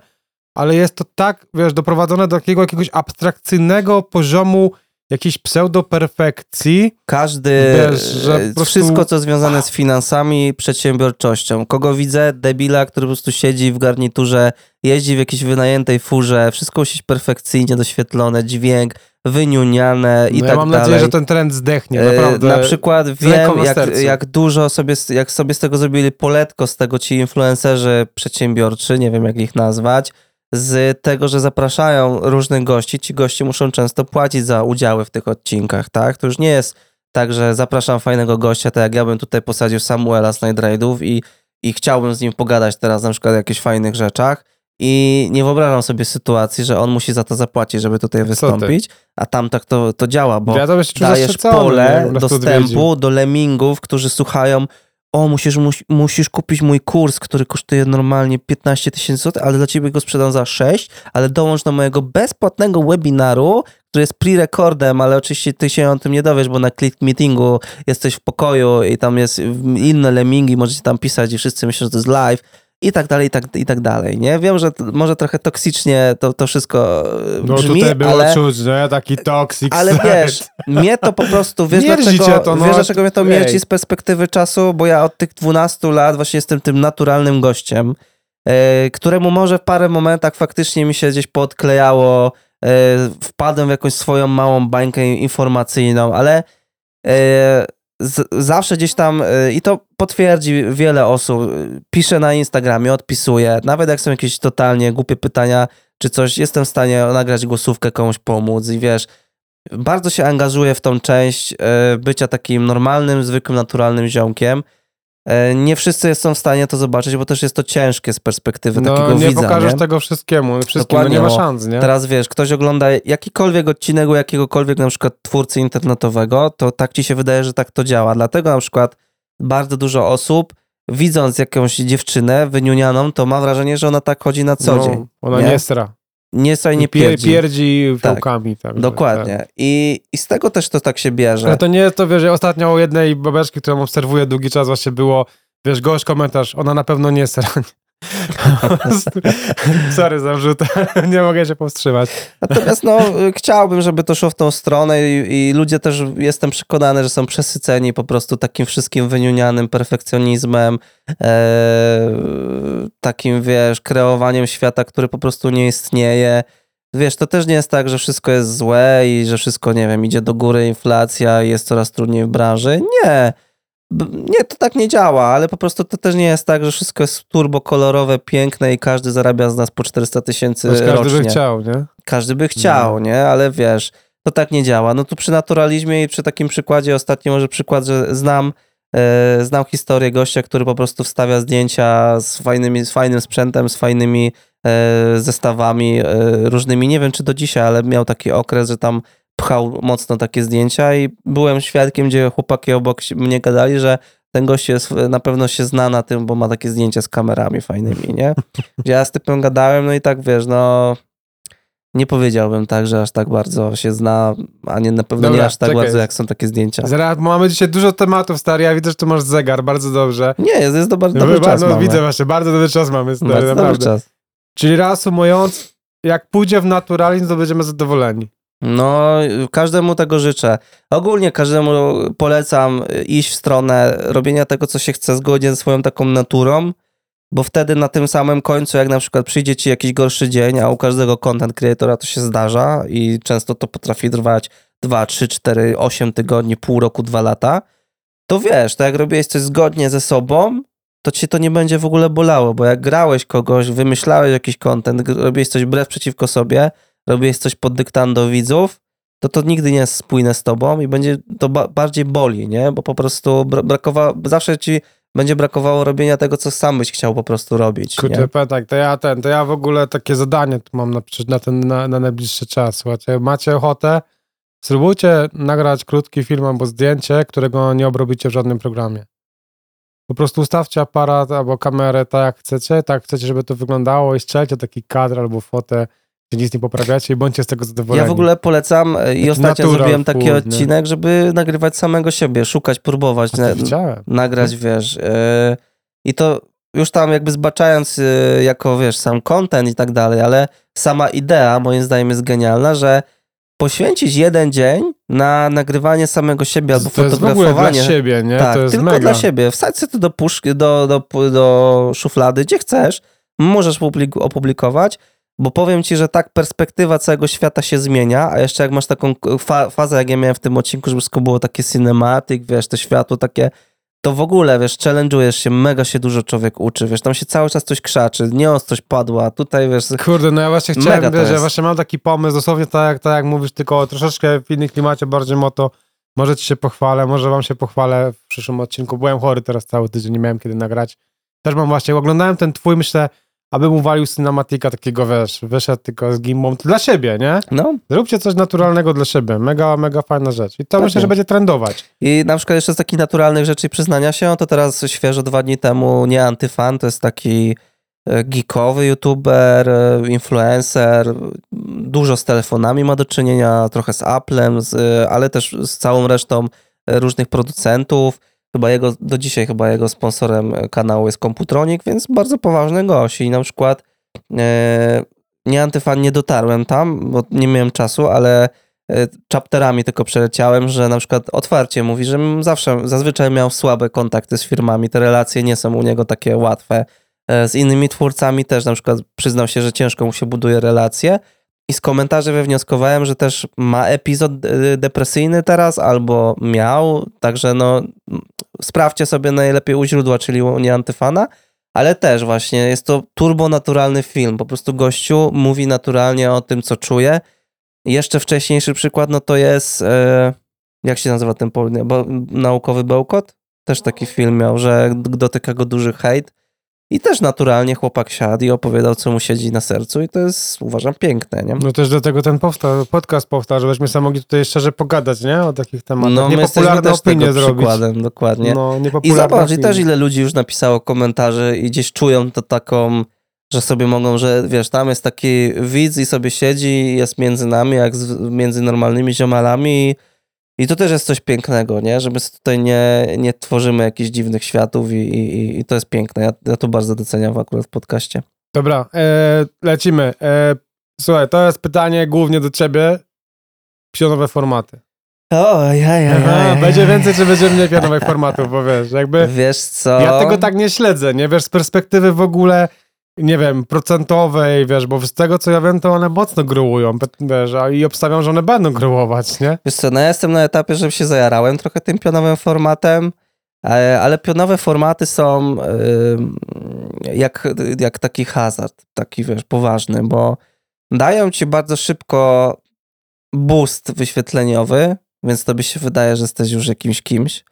ale jest to tak, wiesz, doprowadzone do takiego jakiegoś abstrakcyjnego poziomu jakiejś pseudo-perfekcji. Każdy, Wiesz, że e, prostu- wszystko co związane z finansami, przedsiębiorczością. Kogo widzę? Debila, który po prostu siedzi w garniturze, jeździ w jakiejś wynajętej furze, wszystko musi być perfekcyjnie doświetlone, dźwięk, wyniuniane i no tak ja mam dalej. nadzieję, że ten trend zdechnie, E, naprawdę. Na przykład wiem, jak, jak dużo sobie, jak sobie z tego zrobili poletko, z tego ci influencerzy przedsiębiorczy, nie wiem jak ich nazwać, z tego, że zapraszają różnych gości, ci goście muszą często płacić za udziały w tych odcinkach, tak? To już nie jest tak, że zapraszam fajnego gościa, tak jak ja bym tutaj posadził Samuela z Night Ride'ów i, i chciałbym z nim pogadać teraz na przykład o jakichś fajnych rzeczach. I nie wyobrażam sobie sytuacji, że on musi za to zapłacić, żeby tutaj wystąpić, a tam tak to, to działa, bo ja to dajesz pole dostępu do lemmingów, którzy słuchają o, musisz, musi, musisz kupić mój kurs, który kosztuje normalnie 15 tysięcy złotych, ale dla ciebie go sprzedam za 6, ale dołącz do mojego bezpłatnego webinaru, który jest pre-recordem, ale oczywiście ty się o tym nie dowiesz, bo na click meetingu jesteś w pokoju i tam jest inne lemmingi, możecie tam pisać i wszyscy myślą, że to jest live i tak dalej, i tak, i tak dalej, nie? Wiem, że może trochę toksycznie to, to wszystko e, No brzmi, tutaj było ale... czuć, nie? Taki toxic Ale set. wiesz, mnie to po prostu, wiesz Mierzi dlaczego, to, no. wiesz dlaczego mnie to Ej. mierci z perspektywy czasu, bo ja od tych 12 lat właśnie jestem tym naturalnym gościem. e, któremu może w parę momentach faktycznie mi się gdzieś podklejało, e, wpadłem w jakąś swoją małą bańkę informacyjną, ale e, z, zawsze gdzieś tam, i to potwierdzi wiele osób, e, piszę na Instagramie, odpisuję, nawet jak są jakieś totalnie głupie pytania, czy coś, jestem w stanie nagrać głosówkę, komuś pomóc i wiesz, bardzo się angażuję w tą część e, bycia takim normalnym, zwykłym, naturalnym ziomkiem. E, Nie wszyscy są w stanie to zobaczyć, bo też jest to ciężkie z perspektywy No takiego nie widza. pokażesz nie? tego wszystkiemu, wszystkim, no Dokładnie, nie ma szans, nie? Teraz wiesz, ktoś ogląda jakikolwiek odcinek u jakiegokolwiek na przykład twórcy internetowego, to tak ci się wydaje, że tak to działa. Dlatego na przykład bardzo dużo osób, widząc jakąś dziewczynę wyniunianą, to ma wrażenie, że ona tak chodzi na co no, dzień. Ona nie? nie, stra. Nie nie I pier- pierdzi. pierdzi Tak. fiołkami. Tak, Dokładnie. I, I z tego też to tak się bierze. Ale to nie jest to, wiesz, ostatnio u jednej babeczki, którą obserwuję długi czas właśnie było, wiesz, gość komentarz, ona na pewno nie sra. Sorry za wrzut, nie mogę się powstrzymać. Natomiast no, chciałbym, żeby to szło w tą stronę i, i ludzie też, jestem przekonany, że są przesyceni po prostu takim wszystkim wyniunianym perfekcjonizmem, e, takim, wiesz, kreowaniem świata, który po prostu nie istnieje. Wiesz, to też nie jest tak, że wszystko jest złe i że wszystko, nie wiem, idzie do góry, inflacja i jest coraz trudniej w branży. Nie. Nie, to tak nie działa, ale po prostu to też nie jest tak, że wszystko jest turbo kolorowe, piękne i każdy zarabia z nas po 400 tysięcy rocznie. każdy by chciał, nie? Każdy by chciał, No. nie? Ale wiesz, to tak nie działa. No tu przy naturalizmie i przy takim przykładzie, ostatni może przykład, że znam, e, znam historię gościa, który po prostu wstawia zdjęcia z, fajnymi, z fajnym sprzętem, z fajnymi e, zestawami e, różnymi. Nie wiem, czy do dzisiaj, ale miał taki okres, że tam pchał mocno takie zdjęcia i byłem świadkiem, gdzie chłopaki obok mnie gadali, że ten gość jest, na pewno się zna na tym, bo ma takie zdjęcia z kamerami fajnymi, nie? Gdzie ja z typem gadałem, no i tak wiesz, no nie powiedziałbym tak, że aż tak bardzo się zna, a nie na pewno nie Dobra, aż tak czekaj. bardzo, jak są takie zdjęcia. Zaraz, mamy dzisiaj dużo tematów, stary, ja widzę, że tu masz zegar, bardzo dobrze. Nie, jest, jest No, dobry czas no mamy. widzę właśnie, bardzo dobry czas mamy, stary, bardzo dobry naprawdę. czas. Czyli reasumując, jak pójdzie w naturalizm, to będziemy zadowoleni. No, każdemu tego życzę. Ogólnie każdemu polecam iść w stronę robienia tego, co się chce zgodnie ze swoją taką naturą, bo wtedy na tym samym końcu, jak na przykład przyjdzie ci jakiś gorszy dzień, a u każdego content creatora to się zdarza i często to potrafi trwać 2, 3, 4, 8 tygodni, pół roku, 2 lata, to wiesz, to jak robiłeś coś zgodnie ze sobą, to cię to nie będzie w ogóle bolało, bo jak grałeś kogoś, wymyślałeś jakiś content, robiłeś coś wbrew przeciwko sobie, robiłeś coś pod dyktando widzów, to to nigdy nie jest spójne z tobą i będzie to ba- bardziej boli, nie? Bo po prostu bra- brakowało, zawsze ci będzie brakowało robienia tego, co sam byś chciał po prostu robić, Kurde, tak, to ja ten, to ja w ogóle takie zadanie tu mam na, na ten, na, na najbliższy czas. Słuchajcie, macie ochotę, spróbujcie nagrać krótki film albo zdjęcie, którego nie obrobicie w żadnym programie. Po prostu ustawcie aparat albo kamerę tak jak chcecie, tak jak chcecie, żeby to wyglądało i strzelcie taki kadr albo fotę, gdzie nic nie poprawiacie i bądźcie z tego zadowoleni. Ja w ogóle polecam e, i Taki ostatnio zrobiłem taki food, nie? odcinek, żeby nagrywać samego siebie, szukać, próbować, na, nagrać, wiesz. e, I to już tam jakby zbaczając e, jako, wiesz, sam content i tak dalej, ale sama idea moim zdaniem jest genialna, że poświęcić jeden dzień na nagrywanie samego siebie albo to jest w ogóle dla fotografowanie. siebie, nie? Tak, to jest tylko mega. dla siebie. Wsadź sobie to do puszki, do, do, do szuflady, gdzie chcesz. Możesz publik- opublikować, bo powiem ci, że tak perspektywa całego świata się zmienia, a jeszcze jak masz taką fa- fazę, jak ja miałem w tym odcinku, żeby wszystko było takie cinematic, wiesz, to światło takie, to w ogóle, wiesz, challenge'ujesz się, mega się dużo człowiek uczy, wiesz, tam się cały czas coś krzaczy, nieostrość padła, tutaj, wiesz, Kurde, no ja właśnie chciałem, wiesz, ja właśnie mam taki pomysł, dosłownie tak jak, tak jak mówisz, tylko troszeczkę w innym klimacie, bardziej moto. Może ci się pochwalę, może wam się pochwalę w przyszłym odcinku. Byłem chory teraz cały tydzień, nie miałem kiedy nagrać. Też mam właśnie, oglądałem ten twój, myślę, abym uwalił cinematika takiego, wiesz, wyszedł tylko z gimbą. Dla siebie, nie? no. Zróbcie coś naturalnego dla siebie. Mega, mega fajna rzecz. I to Tak myślę, że będzie trendować. I na przykład jeszcze z takich naturalnych rzeczy i przyznania się, to teraz świeżo dwa dni temu nie antyfan, to jest taki e, geekowy youtuber, e, influencer, dużo z telefonami ma do czynienia, trochę z Applem, z, e, ale też z całą resztą różnych producentów. Chyba jego, do dzisiaj chyba jego sponsorem kanału jest Computronic, więc bardzo poważny gość. I na przykład e, nie antyfan nie dotarłem tam, bo nie miałem czasu, ale e, chapterami tylko przeleciałem, że na przykład otwarcie mówi, że zawsze, zazwyczaj miał słabe kontakty z firmami, te relacje nie są u niego takie łatwe, E, Z innymi twórcami też na przykład przyznał się, że ciężko mu się buduje relacje. I z komentarzy wywnioskowałem, że też ma epizod e, depresyjny teraz, albo miał, także no sprawdźcie sobie najlepiej u źródła, czyli u nie Antyfana, ale też właśnie jest to turbonaturalny film, po prostu gościu mówi naturalnie o tym, co czuje. Jeszcze wcześniejszy przykład, no to jest, e, jak się nazywa ten południe, bo, naukowy bełkot? Też taki film miał, że dotyka go duży hejt. I też naturalnie chłopak siadł i opowiadał, co mu siedzi na sercu i to jest, uważam, piękne, nie? No też do tego ten powsta- podcast powtarza, żebyśmy sobie mogli tutaj szczerze pogadać, nie? O takich tematach. No, my jesteśmy też tego zrobić. przykładem, dokładnie. No, I zobacz, i też ile ludzi już napisało komentarze i gdzieś czują to taką, że sobie mogą, że wiesz, tam jest taki widz i sobie siedzi, jest między nami, jak z, między normalnymi ziomalami i, i to też jest coś pięknego, nie? Że my tutaj nie, nie tworzymy jakichś dziwnych światów i, i, i to jest piękne. Ja, ja to bardzo doceniam akurat w podcaście. Dobra, e, lecimy. E, słuchaj, to jest pytanie głównie do ciebie. Pionowe formaty. O, ja, ja, Aha, będzie więcej czy będzie mniej pionowych formatów, bo wiesz, jakby Wiesz co? ja tego tak nie śledzę, nie? Wiesz, z perspektywy w ogóle, nie wiem, procentowej, wiesz, bo z tego co ja wiem, to one mocno grułują, wiesz, a i obstawiam, że one będą grułować, nie? Wiesz co, no ja jestem na etapie, że się zajarałem trochę tym pionowym formatem, e, ale pionowe formaty są ym, jak, jak taki hazard, taki wiesz, poważny, bo dają ci bardzo szybko boost wyświetleniowy, więc tobie się wydaje, że jesteś już jakimś kimś,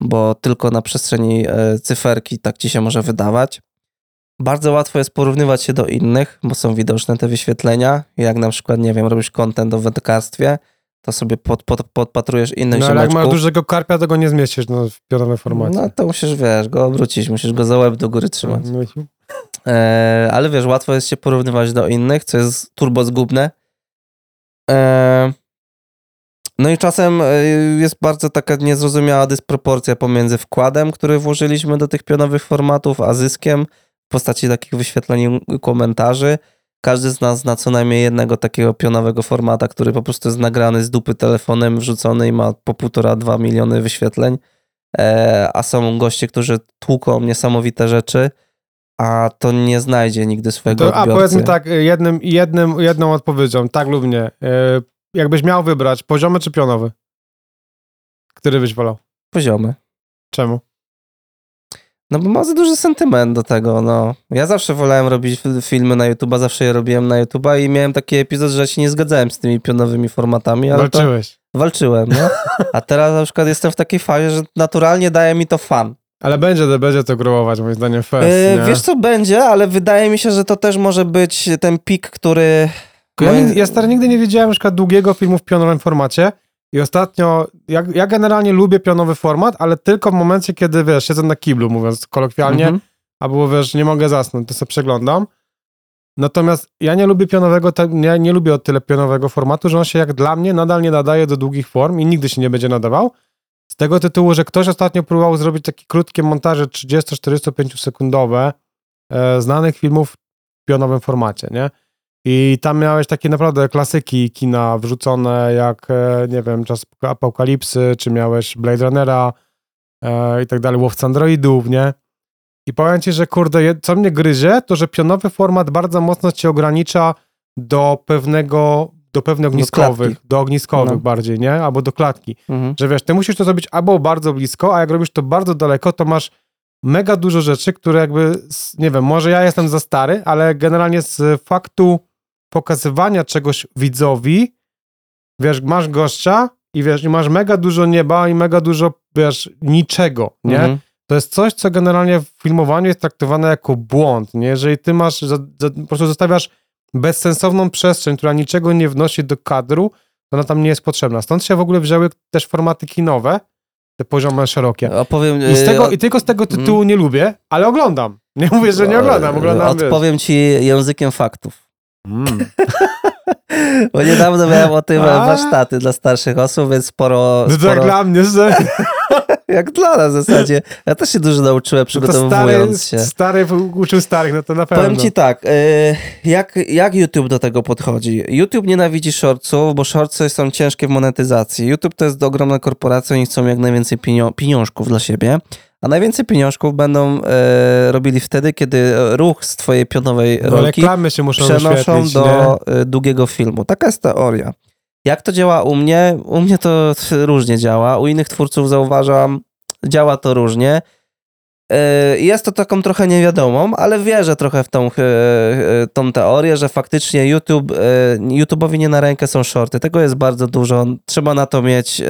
bo tylko na przestrzeni e, cyferki tak ci się może wydawać. Bardzo łatwo jest porównywać się do innych, bo są widoczne te wyświetlenia. Jak na przykład, nie wiem, robisz content o wędkarstwie, to sobie pod, pod, podpatrujesz innych No ale jak masz dużego karpia, to go nie zmieścisz no, w pionowym formacie. No to musisz, wiesz, go obrócić, musisz go za łeb do góry trzymać. No, E, ale wiesz, łatwo jest się porównywać do innych, co jest turbo zgubne. E, no i czasem e, jest bardzo taka niezrozumiała dysproporcja pomiędzy wkładem, który włożyliśmy do tych pionowych formatów, a zyskiem postaci takich wyświetleń komentarzy. Każdy z nas zna co najmniej jednego takiego pionowego formata, który po prostu jest nagrany z dupy telefonem, wrzucony i ma po półtora, dwa miliony wyświetleń. E, a są goście, którzy tłuką niesamowite rzeczy, a to nie znajdzie nigdy swojego To, a odbiorcy. powiedz mi tak, jednym, jednym, jedną odpowiedzią, tak lub nie. E, jakbyś miał wybrać, poziomy czy pionowy? Który byś wolał? Poziomy. Czemu? No bo ma za duży sentyment do tego, no. Ja zawsze wolałem robić filmy na YouTube'a, zawsze je robiłem na YouTube'a i miałem taki epizod, że się nie zgadzałem z tymi pionowymi formatami, ale to Walczyłeś. walczyłem, no. A teraz na przykład jestem w takiej fazie, że naturalnie daje mi to fan. Ale będzie, będzie to grułować, moim zdaniem, fest, nie? wiesz co będzie, ale wydaje mi się, że to też może być ten pik, który... Ja, ja stary nigdy nie widziałem na przykład długiego filmu w pionowym formacie i ostatnio, ja, ja generalnie lubię pionowy format, ale tylko w momencie, kiedy, wiesz, siedzę na kiblu, mówiąc kolokwialnie, Mhm. albo, wiesz, nie mogę zasnąć, to sobie przeglądam. Natomiast ja nie lubię pionowego, nie, nie lubię o tyle pionowego formatu, że on się jak dla mnie nadal nie nadaje do długich form i nigdy się nie będzie nadawał. Z tego tytułu, że ktoś ostatnio próbował zrobić takie krótkie montaże 30-45 sekundowe e, znanych filmów w pionowym formacie, nie? I tam miałeś takie naprawdę klasyki kina wrzucone, jak, e, nie wiem, Czas Apokalipsy, czy miałeś Blade Runnera e, i tak dalej, Łowca Androidów, nie? I powiem ci, że kurde, co mnie gryzie, to że pionowy format bardzo mocno cię ogranicza do pewnego, do pewnych ogniskowych, klatki. do ogniskowych No. bardziej, nie? Albo do klatki. Mhm. Że wiesz, ty musisz to zrobić albo bardzo blisko, a jak robisz to bardzo daleko, to masz mega dużo rzeczy, które jakby, nie wiem, może ja jestem za stary, ale generalnie z faktu pokazywania czegoś widzowi, wiesz, masz gościa i wiesz, i masz mega dużo nieba i mega dużo, wiesz, niczego, nie? Mhm. To jest coś, co generalnie w filmowaniu jest traktowane jako błąd, nie? Jeżeli ty masz, za, za, po prostu zostawiasz bezsensowną przestrzeń, która niczego nie wnosi do kadru, to ona tam nie jest potrzebna. Stąd się w ogóle wzięły też formaty kinowe, te poziomy szerokie. Opowiem, I, z e, tego, od- I tylko z tego tytułu Mm. nie lubię, ale oglądam. Nie mówię, że nie oglądam, oglądam, wiesz. Odpowiem ci językiem faktów. Mm. Bo niedawno miałem o tym A. warsztaty dla starszych osób, więc sporo... No to jak sporo dla mnie, że jak dla nas w zasadzie. Ja też się dużo nauczyłem stary, przygotowując się. stary uczył starych, no to na pewno. Powiem ci tak, y, jak, jak YouTube do tego podchodzi? YouTube nienawidzi shortsów, bo shortsy są ciężkie w monetyzacji. YouTube to jest ogromna korporacja, oni chcą jak najwięcej pienio- pieniążków dla siebie, A najwięcej pieniążków będą e, robili wtedy, kiedy ruch z twojej pionowej No, rolki reklamy się muszą przenoszą do e, długiego filmu. Taka jest teoria. Jak to działa u mnie? U mnie to różnie działa. U innych twórców zauważam, działa to różnie. E, Jest to taką trochę niewiadomą, ale wierzę trochę w tą, e, e, tą teorię, że faktycznie YouTube, YouTube'owi nie na rękę są shorty. Tego jest bardzo dużo. Trzeba na to mieć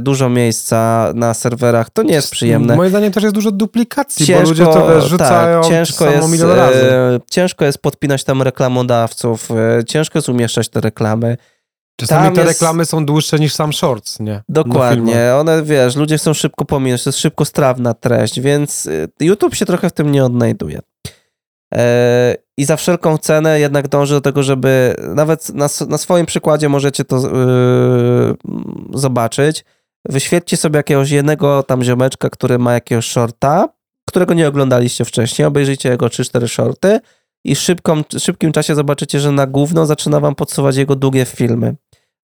dużo miejsca na serwerach. To nie jest przyjemne. Moim zdaniem też jest dużo duplikacji, bo ludzie to rzucają tak, ciężko samo jest, razy. ciężko jest podpinać tam reklamodawców, ciężko jest umieszczać te reklamy. Czasami tam te jest- reklamy są dłuższe niż sam shorts, nie? Dokładnie, one wiesz, ludzie chcą szybko pominąć, to jest szybko strawna treść, więc y, YouTube się trochę w tym nie odnajduje. E, I za wszelką cenę jednak dąży do tego, żeby nawet na, na swoim przykładzie możecie to yy, zobaczyć. Wyświetlcie sobie jakiegoś jednego tam ziomeczka, który ma jakiegoś shorta, którego nie oglądaliście wcześniej, obejrzyjcie jego 3-4 shorty i w szybką, szybkim czasie zobaczycie, że na główno zaczyna wam podsuwać jego długie filmy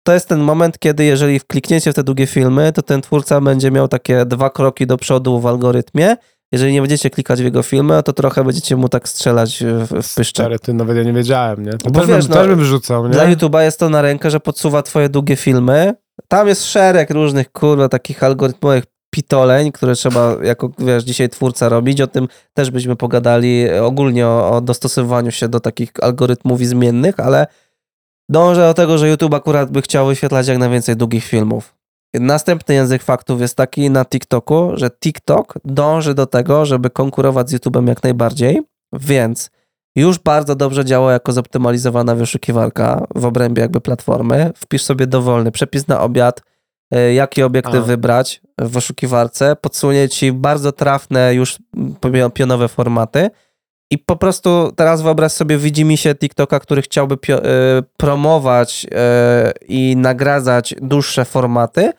to jest ten moment, kiedy jeżeli klikniecie w te długie filmy, to ten twórca będzie miał takie dwa kroki do przodu w algorytmie. Jeżeli nie będziecie klikać w jego filmy, to trochę będziecie mu tak strzelać w, w pyszczek. Stary, ty nawet ja nie wiedziałem, nie? To Bo też, wiesz, bym, no, też bym rzucał, nie? Dla YouTube'a jest to na rękę, że podsuwa twoje długie filmy. Tam jest szereg różnych, kurwa, takich algorytmowych pitoleń, które trzeba jako, wiesz, dzisiaj twórca robić. O tym też byśmy pogadali ogólnie o, o dostosowywaniu się do takich algorytmów i zmiennych, ale dążę do tego, że YouTube akurat by chciał wyświetlać jak najwięcej długich filmów. Następny język faktów jest taki na TikToku, że TikTok dąży do tego, żeby konkurować z YouTube'em jak najbardziej, więc już bardzo dobrze działa jako zoptymalizowana wyszukiwarka w obrębie jakby platformy. Wpisz sobie dowolny przepis na obiad, e, jaki obiektyw A. wybrać w wyszukiwarce, podsunie ci bardzo trafne już pio- pionowe formaty i po prostu teraz wyobraź sobie widzi się TikToka, który chciałby pio- e, promować e, i nagradzać dłuższe formaty.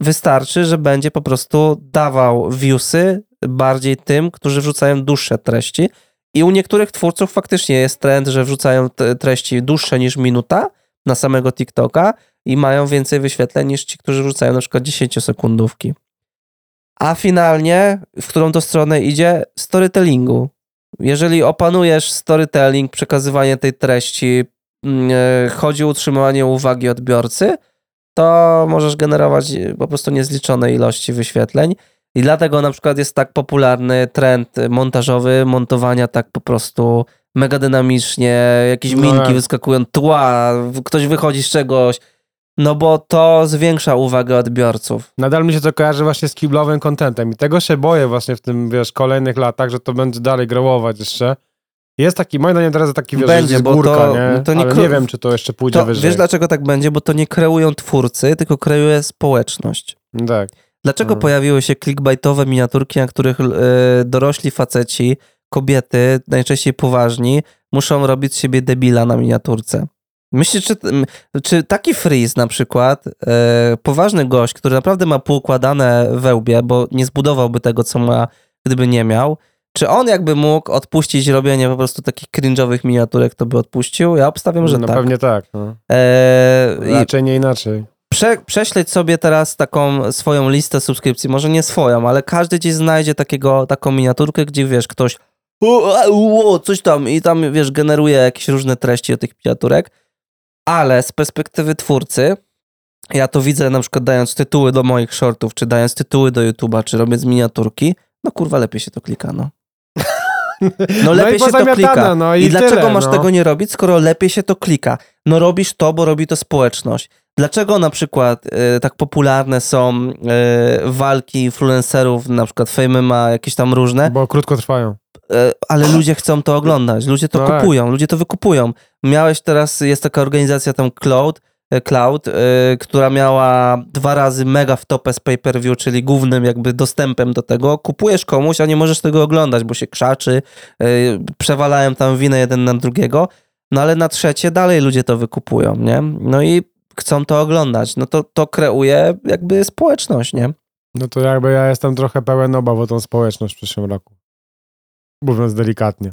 Wystarczy, że będzie po prostu dawał viewsy bardziej tym, którzy wrzucają dłuższe treści. I u niektórych twórców faktycznie jest trend, że wrzucają treści dłuższe niż minuta na samego TikToka i mają więcej wyświetleń niż ci, którzy wrzucają na przykład 10-sekundówki. A finalnie, w którą to stronę idzie? Storytellingu. Jeżeli opanujesz storytelling, przekazywanie tej treści, mm, e, chodzi o utrzymywanie uwagi odbiorcy, to możesz generować e, po prostu niezliczone ilości wyświetleń. I dlatego na przykład jest tak popularny trend montażowy, montowania tak po prostu mega dynamicznie, jakieś No minki tak. wyskakują, tła, ktoś wychodzi z czegoś, no bo to zwiększa uwagę odbiorców. Nadal mi się to kojarzy właśnie z kiblowym contentem i tego się boję właśnie w tym, wiesz, kolejnych latach, że to będzie dalej grołować jeszcze. Jest taki, moim zdaniem teraz taki, wiesz, Będzie, bo górka, to- nie? to nie Ale nie wiem, czy to jeszcze pójdzie To, wyżej. wiesz dlaczego tak będzie? Bo to nie kreują twórcy, tylko kreuje społeczność. Tak. Dlaczego Mhm. pojawiły się clickbaitowe miniaturki, na których e, dorośli faceci, kobiety, najczęściej poważni, muszą robić z siebie debila na miniaturce? Myślisz, czy, czy taki freeze na przykład, e, poważny gość, który naprawdę ma poukładane we łbie, bo nie zbudowałby tego, co ma, gdyby nie miał, czy on jakby mógł odpuścić robienie po prostu takich cringe'owych miniaturek, to by odpuścił? Ja obstawiam, że no tak. pewnie tak. No. E, i- Raczej nie inaczej. Prze, prześleć sobie teraz taką swoją listę subskrypcji, może nie swoją, ale każdy gdzieś znajdzie takiego, taką miniaturkę, gdzie wiesz, ktoś o, a, o, coś tam i tam wiesz, generuje jakieś różne treści od tych miniaturek, ale z perspektywy twórcy, ja to widzę na przykład dając tytuły do moich shortów, czy dając tytuły do YouTube'a, czy robiąc miniaturki, no kurwa, lepiej się to klika, no. No lepiej i się to klika. No i, I, dlaczego tyle, masz no. tego nie robić, skoro lepiej się to klika? No robisz to, bo robi to społeczność. Dlaczego na przykład e, tak popularne są e, walki influencerów, na przykład Fame ma jakieś tam różne, Bo krótko trwają. e, ale ludzie chcą to oglądać, ludzie to No tak. kupują, ludzie to wykupują. Miałeś teraz, jest taka organizacja tam Cloud, Cloud, która miała dwa razy mega w topę z pay-per-view, czyli głównym jakby dostępem do tego. Kupujesz komuś, a nie możesz tego oglądać, bo się krzaczy, przewalają tam winę jeden na drugiego, no ale na trzecie dalej ludzie to wykupują, nie? No i chcą to oglądać, no to, to kreuje jakby społeczność, nie? No to jakby ja jestem trochę pełen obaw o tą społeczność w przyszłym roku. Mówiąc delikatnie.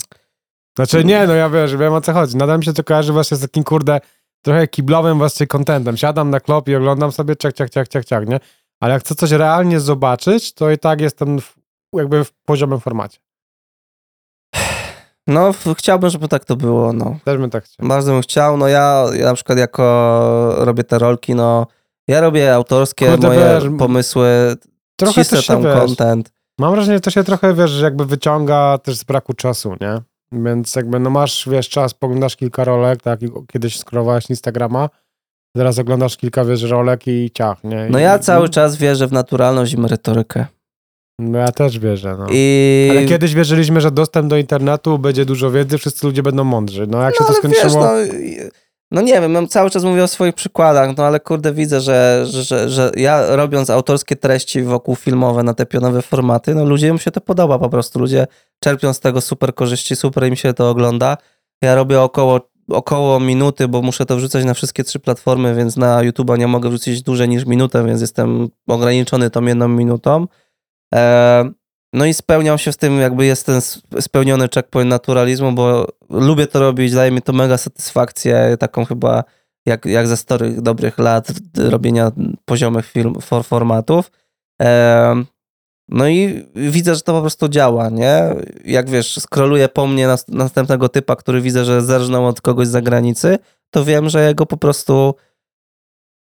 Znaczy nie, no ja wiesz, wiem o co chodzi. Nadal mi się to kojarzy właśnie z takim kurde trochę kiblowym właśnie kontentem. Siadam na klop i oglądam sobie ciak, ciak, ciak, ciak, ciak, nie? Ale jak chcę coś realnie zobaczyć, to i tak jestem w jakby w poziomym formacie. No, chciałbym, żeby tak to było, no. Też bym tak chciał. Bardzo bym chciał, no ja, ja na przykład jako robię te rolki, no ja robię autorskie Kurde, moje wiesz, pomysły, Trochę też się, tam wiesz, content. mam wrażenie, że to się trochę, wiesz, jakby wyciąga też z braku czasu, nie? Więc jakby, no masz, wiesz, czas, poglądasz kilka rolek, tak, kiedyś skrolowałeś Instagrama, teraz oglądasz kilka, wiesz, rolek i ciach, nie? No I, ja cały czas wierzę w naturalność i merytorykę. No ja też wierzę, no. I... Ale kiedyś wierzyliśmy, że dostęp do internetu będzie dużo wiedzy, wszyscy ludzie będą mądrzy. No jak się to skończyło... Wiesz, no, no nie wiem, ja cały czas mówię o swoich przykładach, no ale kurde widzę, że, że, że, że ja robiąc autorskie treści wokół filmowe na te pionowe formaty, no ludziom się to podoba po prostu. Ludzie czerpią z tego super korzyści, super im się to ogląda. Ja robię około, około minuty, bo muszę to wrzucać na wszystkie trzy platformy, więc na YouTube'a nie mogę wrzucić dłużej niż minutę, więc jestem ograniczony tą jedną minutą. E, no i spełniam się z tym, jakby jest ten spełniony checkpoint naturalizmu, bo lubię to robić, daje mi to mega satysfakcję, taką chyba jak, jak ze starych, dobrych lat robienia poziomych film, for, formatów. E, no i widzę, że to po prostu działa, nie? Jak wiesz, skroluję po mnie nas, następnego typa, który widzę, że zerżnął od kogoś z zagranicy, to wiem, że jego po prostu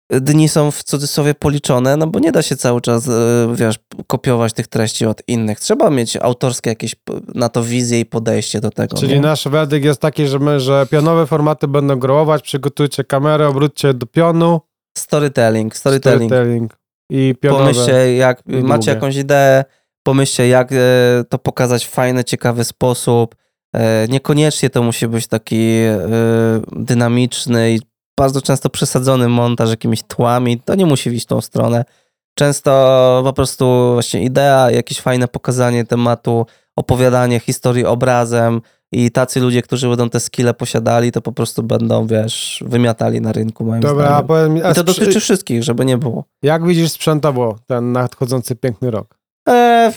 dni są w cudzysłowie policzone, no bo nie da się cały czas, e, wiesz, kopiować tych treści od innych. Trzeba mieć autorskie jakieś na to wizję i podejście do tego. Czyli nie? nasz werdykt jest taki, że my, że pionowe formaty będą grołować, przygotujcie kamerę, obróćcie do pionu, Storytelling, storytelling. storytelling i pionowe. Pomyślcie, jak macie długie. jakąś ideę, pomyślcie, jak e, to pokazać w fajny, ciekawy sposób. E, Niekoniecznie to musi być taki dynamiczny i bardzo często przesadzony montaż jakimiś tłami. To nie musi iść w tą stronę. Często po prostu właśnie idea, jakieś fajne pokazanie tematu, opowiadanie historii obrazem i tacy ludzie, którzy będą te skille posiadali, to po prostu będą, wiesz, wymiatali na rynku, moim Dobra, a zdaniem. powiedz mi, a I to dotyczy wszystkich, żeby nie było. jak widzisz sprzętowo ten nadchodzący piękny rok? E,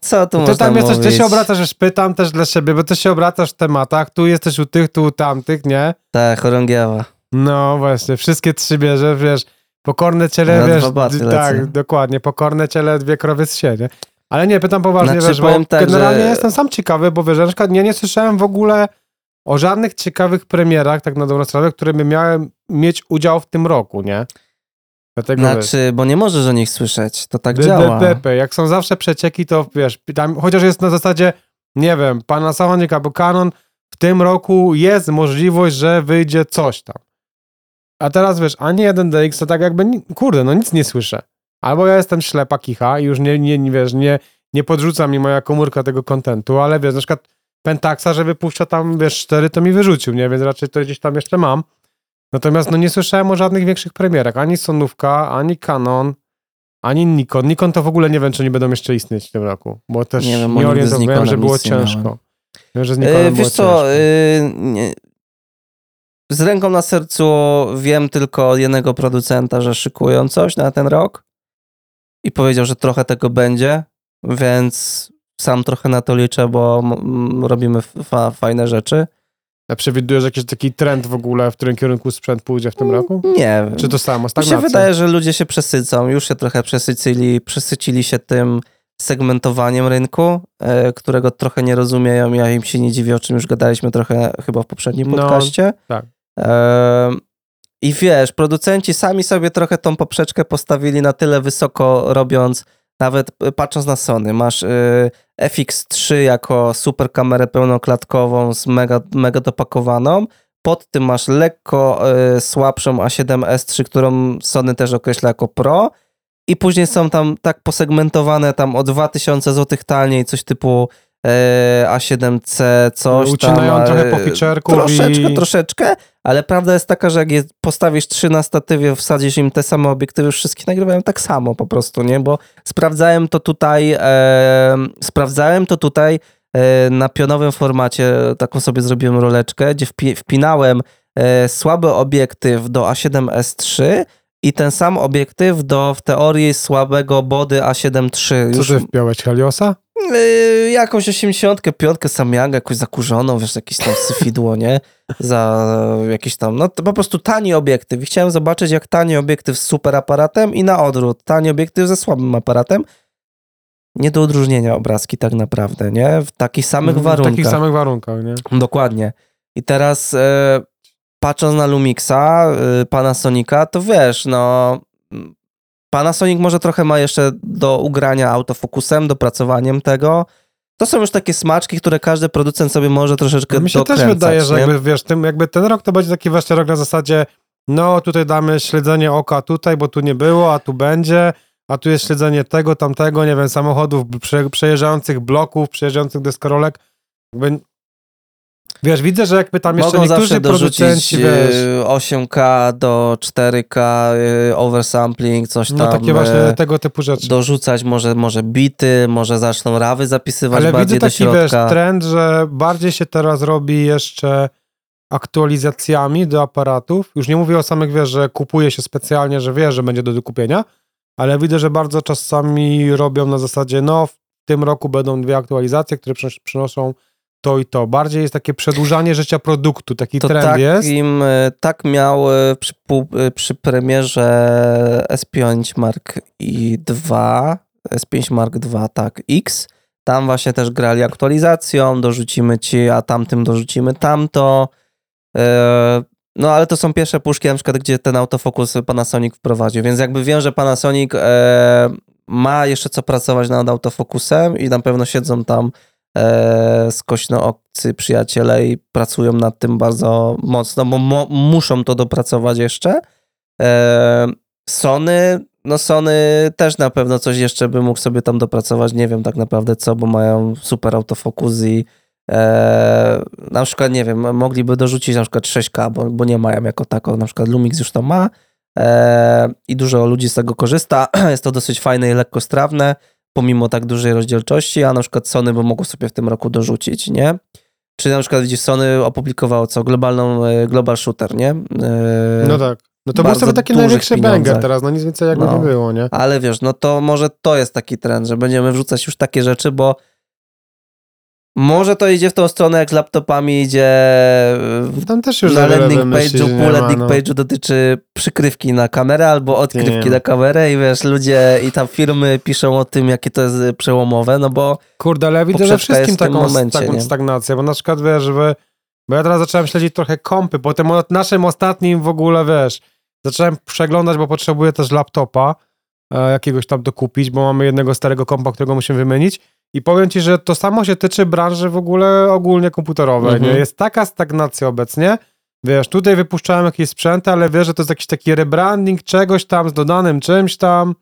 co tu Ty można tam jesteś, ty się obracasz, już pytam też dla siebie, bo ty się obracasz w tematach, tu jesteś u tych, tu u tamtych, nie? Tak, chorągiewa. No właśnie, wszystkie trzy bierze, wiesz, pokorne ciele, wiesz, tak, lecę. dokładnie, pokorne ciele, dwie krowy z siebie. Ale nie, pytam poważnie, Znaczy, wiesz, tak, generalnie że- jestem sam ciekawy, bo wiesz, na przykład ja nie słyszałem w ogóle o żadnych ciekawych premierach, tak na dobrą sprawę, które by miały mieć udział w tym roku, nie? Dlatego wiesz, Znaczy, bo nie możesz o nich słyszeć, to tak działa. by. Jak są zawsze przecieki, to wiesz, tam, chociaż jest na zasadzie, nie wiem, Panasonic albo Canon, w tym roku jest możliwość, że wyjdzie coś tam. A teraz wiesz, ani jeden DX to tak jakby, kurde, no nic nie słyszę. Albo ja jestem ślepa kicha i już nie, nie, nie wiesz, nie, nie podrzuca mi moja komórka tego kontentu, ale wiesz, na przykład Pentaxa, że wypuszcza tam, wiesz, cztery, to mi wyrzucił, nie? Więc raczej to gdzieś tam jeszcze mam. Natomiast no nie słyszałem o żadnych większych premierach. Ani Sonówka, ani Canon, ani Nikon. Nikon to w ogóle nie wiem, czy nie będą jeszcze istnieć w tym roku, bo też Nie nie, wiem, z orientowałem, że było nie miałem. ciężko. Wiem, że z Nikonem E, wiesz co, e, nie, z ręką na sercu wiem tylko od jednego producenta, że szykują coś na ten rok i powiedział, że trochę tego będzie, więc sam trochę na to liczę, bo robimy fa- fajne rzeczy. A przewidujesz jakiś taki trend w ogóle, w którym kierunku sprzęt pójdzie w tym roku? Nie wiem. Czy to samo, Mi się stagnacja? wydaje, że ludzie się przesycą, już się trochę przesycili, przesycili się tym segmentowaniem rynku, e, którego trochę nie rozumieją. Ja im się nie dziwię, o czym już gadaliśmy trochę chyba w poprzednim No, podcaście. tak. E, I wiesz, producenci sami sobie trochę tą poprzeczkę postawili na tyle wysoko, robiąc, nawet e, patrząc na Sony, masz e, FX3 jako super kamerę pełnoklatkową z mega, mega dopakowaną, pod tym masz lekko e, słabszą A7S3, którą Sony też określa jako Pro. I później są tam tak posegmentowane tam o 2000 zł taniej, coś typu e, A7C, coś Ucinają tam. trochę e, po Troszeczkę, i- troszeczkę, ale prawda jest taka, że jak je postawisz trzy na statywie, wsadzisz im te same obiektywy, wszystkie nagrywają tak samo po prostu, nie? Bo sprawdzałem to tutaj, e, sprawdzałem to tutaj e, na pionowym formacie, taką sobie zrobiłem roleczkę, gdzie wpi, wpinałem e, słaby obiektyw do A7S3 i ten sam obiektyw do w teorii słabego body A7 III. Co Już ty wpiąłeś, Heliosa? Yy, jakąś 85, Samyang, jakąś zakurzoną, wiesz, jakieś tam syfidło, nie? Za jakiś tam, no to po prostu tani obiektyw. I chciałem zobaczyć, jak tani obiektyw z super aparatem i na odwrót, tani obiektyw ze słabym aparatem. nie do odróżnienia obrazki tak naprawdę, nie? W takich samych W warunkach. takich samych warunkach, nie? Dokładnie. I teraz e, patrząc na Lumixa, e, Panasonica, to wiesz, no Panasonic może trochę ma jeszcze do ugrania autofokusem, dopracowaniem tego. To są już takie smaczki, które każdy producent sobie może troszeczkę No mi się też wydaje, że nie? jakby, wiesz, tym, jakby ten rok to będzie taki właśnie rok na zasadzie no tutaj damy śledzenie oka tutaj, bo tu nie było, a tu będzie, a tu jest śledzenie tego, tamtego, nie wiem, samochodów prze, przejeżdżających bloków, przejeżdżających deskorolek. Jakby, wiesz, widzę, że jakby tam jeszcze Mogą niektórzy producenci, wiesz, e, 8K do 4K, e, oversampling, coś tam. no takie właśnie e, tego typu rzeczy. dorzucać może, może bity, może zaczną rawy zapisywać Ale widzę bardziej do taki, wiesz, trend, że bardziej się teraz robi jeszcze aktualizacjami do aparatów. Już nie mówię o samych, wiesz, że kupuje się specjalnie, że wie, że będzie do kupienia, ale widzę, że bardzo czasami robią na zasadzie, no w tym roku będą dwie aktualizacje, które przynos- przynoszą to i to. Bardziej jest takie przedłużanie życia produktu, taki To trend tak, jest. E, tak miał e, przy, e, przy premierze S5 Mark i 2, S5 Mark 2, tak, X. Tam właśnie też grali aktualizacją, dorzucimy ci, a tamtym dorzucimy tamto. No ale to są pierwsze puszki, na przykład, gdzie ten autofokus Panasonic wprowadził, więc jakby wiem, że Panasonic ma jeszcze co pracować nad autofokusem i na pewno siedzą tam e, skośnoocy przyjaciele i pracują nad tym bardzo mocno, bo mo, muszą to dopracować jeszcze. E, Sony, no Sony też na pewno coś jeszcze by mógł sobie tam dopracować, nie wiem tak naprawdę co, bo mają super autofokus i e, na przykład, nie wiem, mogliby dorzucić na przykład 6K, bo, bo nie mają jako tako, na przykład Lumix już to ma e, i dużo ludzi z tego korzysta, jest to dosyć fajne i lekkostrawne, pomimo tak dużej rozdzielczości, a na przykład Sony by mogło sobie w tym roku dorzucić, nie? Czy na przykład widzisz, Sony opublikowało co? Globalną, e, Global Shooter, nie? E, No tak. No to był sobie taki największy pieniądzach. banger teraz, no nic więcej jakby No. nie było, nie? Ale wiesz, no to może to jest taki trend, że będziemy wrzucać już takie rzeczy, bo może to idzie w tą stronę, jak z laptopami idzie e, Tam też już na landing page'u, pół landing no. page'u dotyczy przykrywki na kamerę albo odkrywki Nie. na kamerę i wiesz, ludzie i tam firmy piszą o tym, jakie to jest przełomowe, no bo Kurde, ale ja widzę, że wszystkim jest w tym taką momencie, taką nie? stagnację, bo na przykład wiesz, żeby, bo ja teraz zacząłem śledzić trochę kompy, po tym naszym ostatnim w ogóle, wiesz, zacząłem przeglądać, bo potrzebuję też laptopa e, jakiegoś tam dokupić, bo mamy jednego starego kompa, którego musimy wymienić i powiem ci, że to samo się tyczy branży w ogóle ogólnie komputerowej, Mhm. nie? Jest taka stagnacja obecnie, wiesz, tutaj wypuszczałem jakieś sprzęty, ale wiesz, że to jest jakiś taki rebranding czegoś tam z dodanym czymś tam,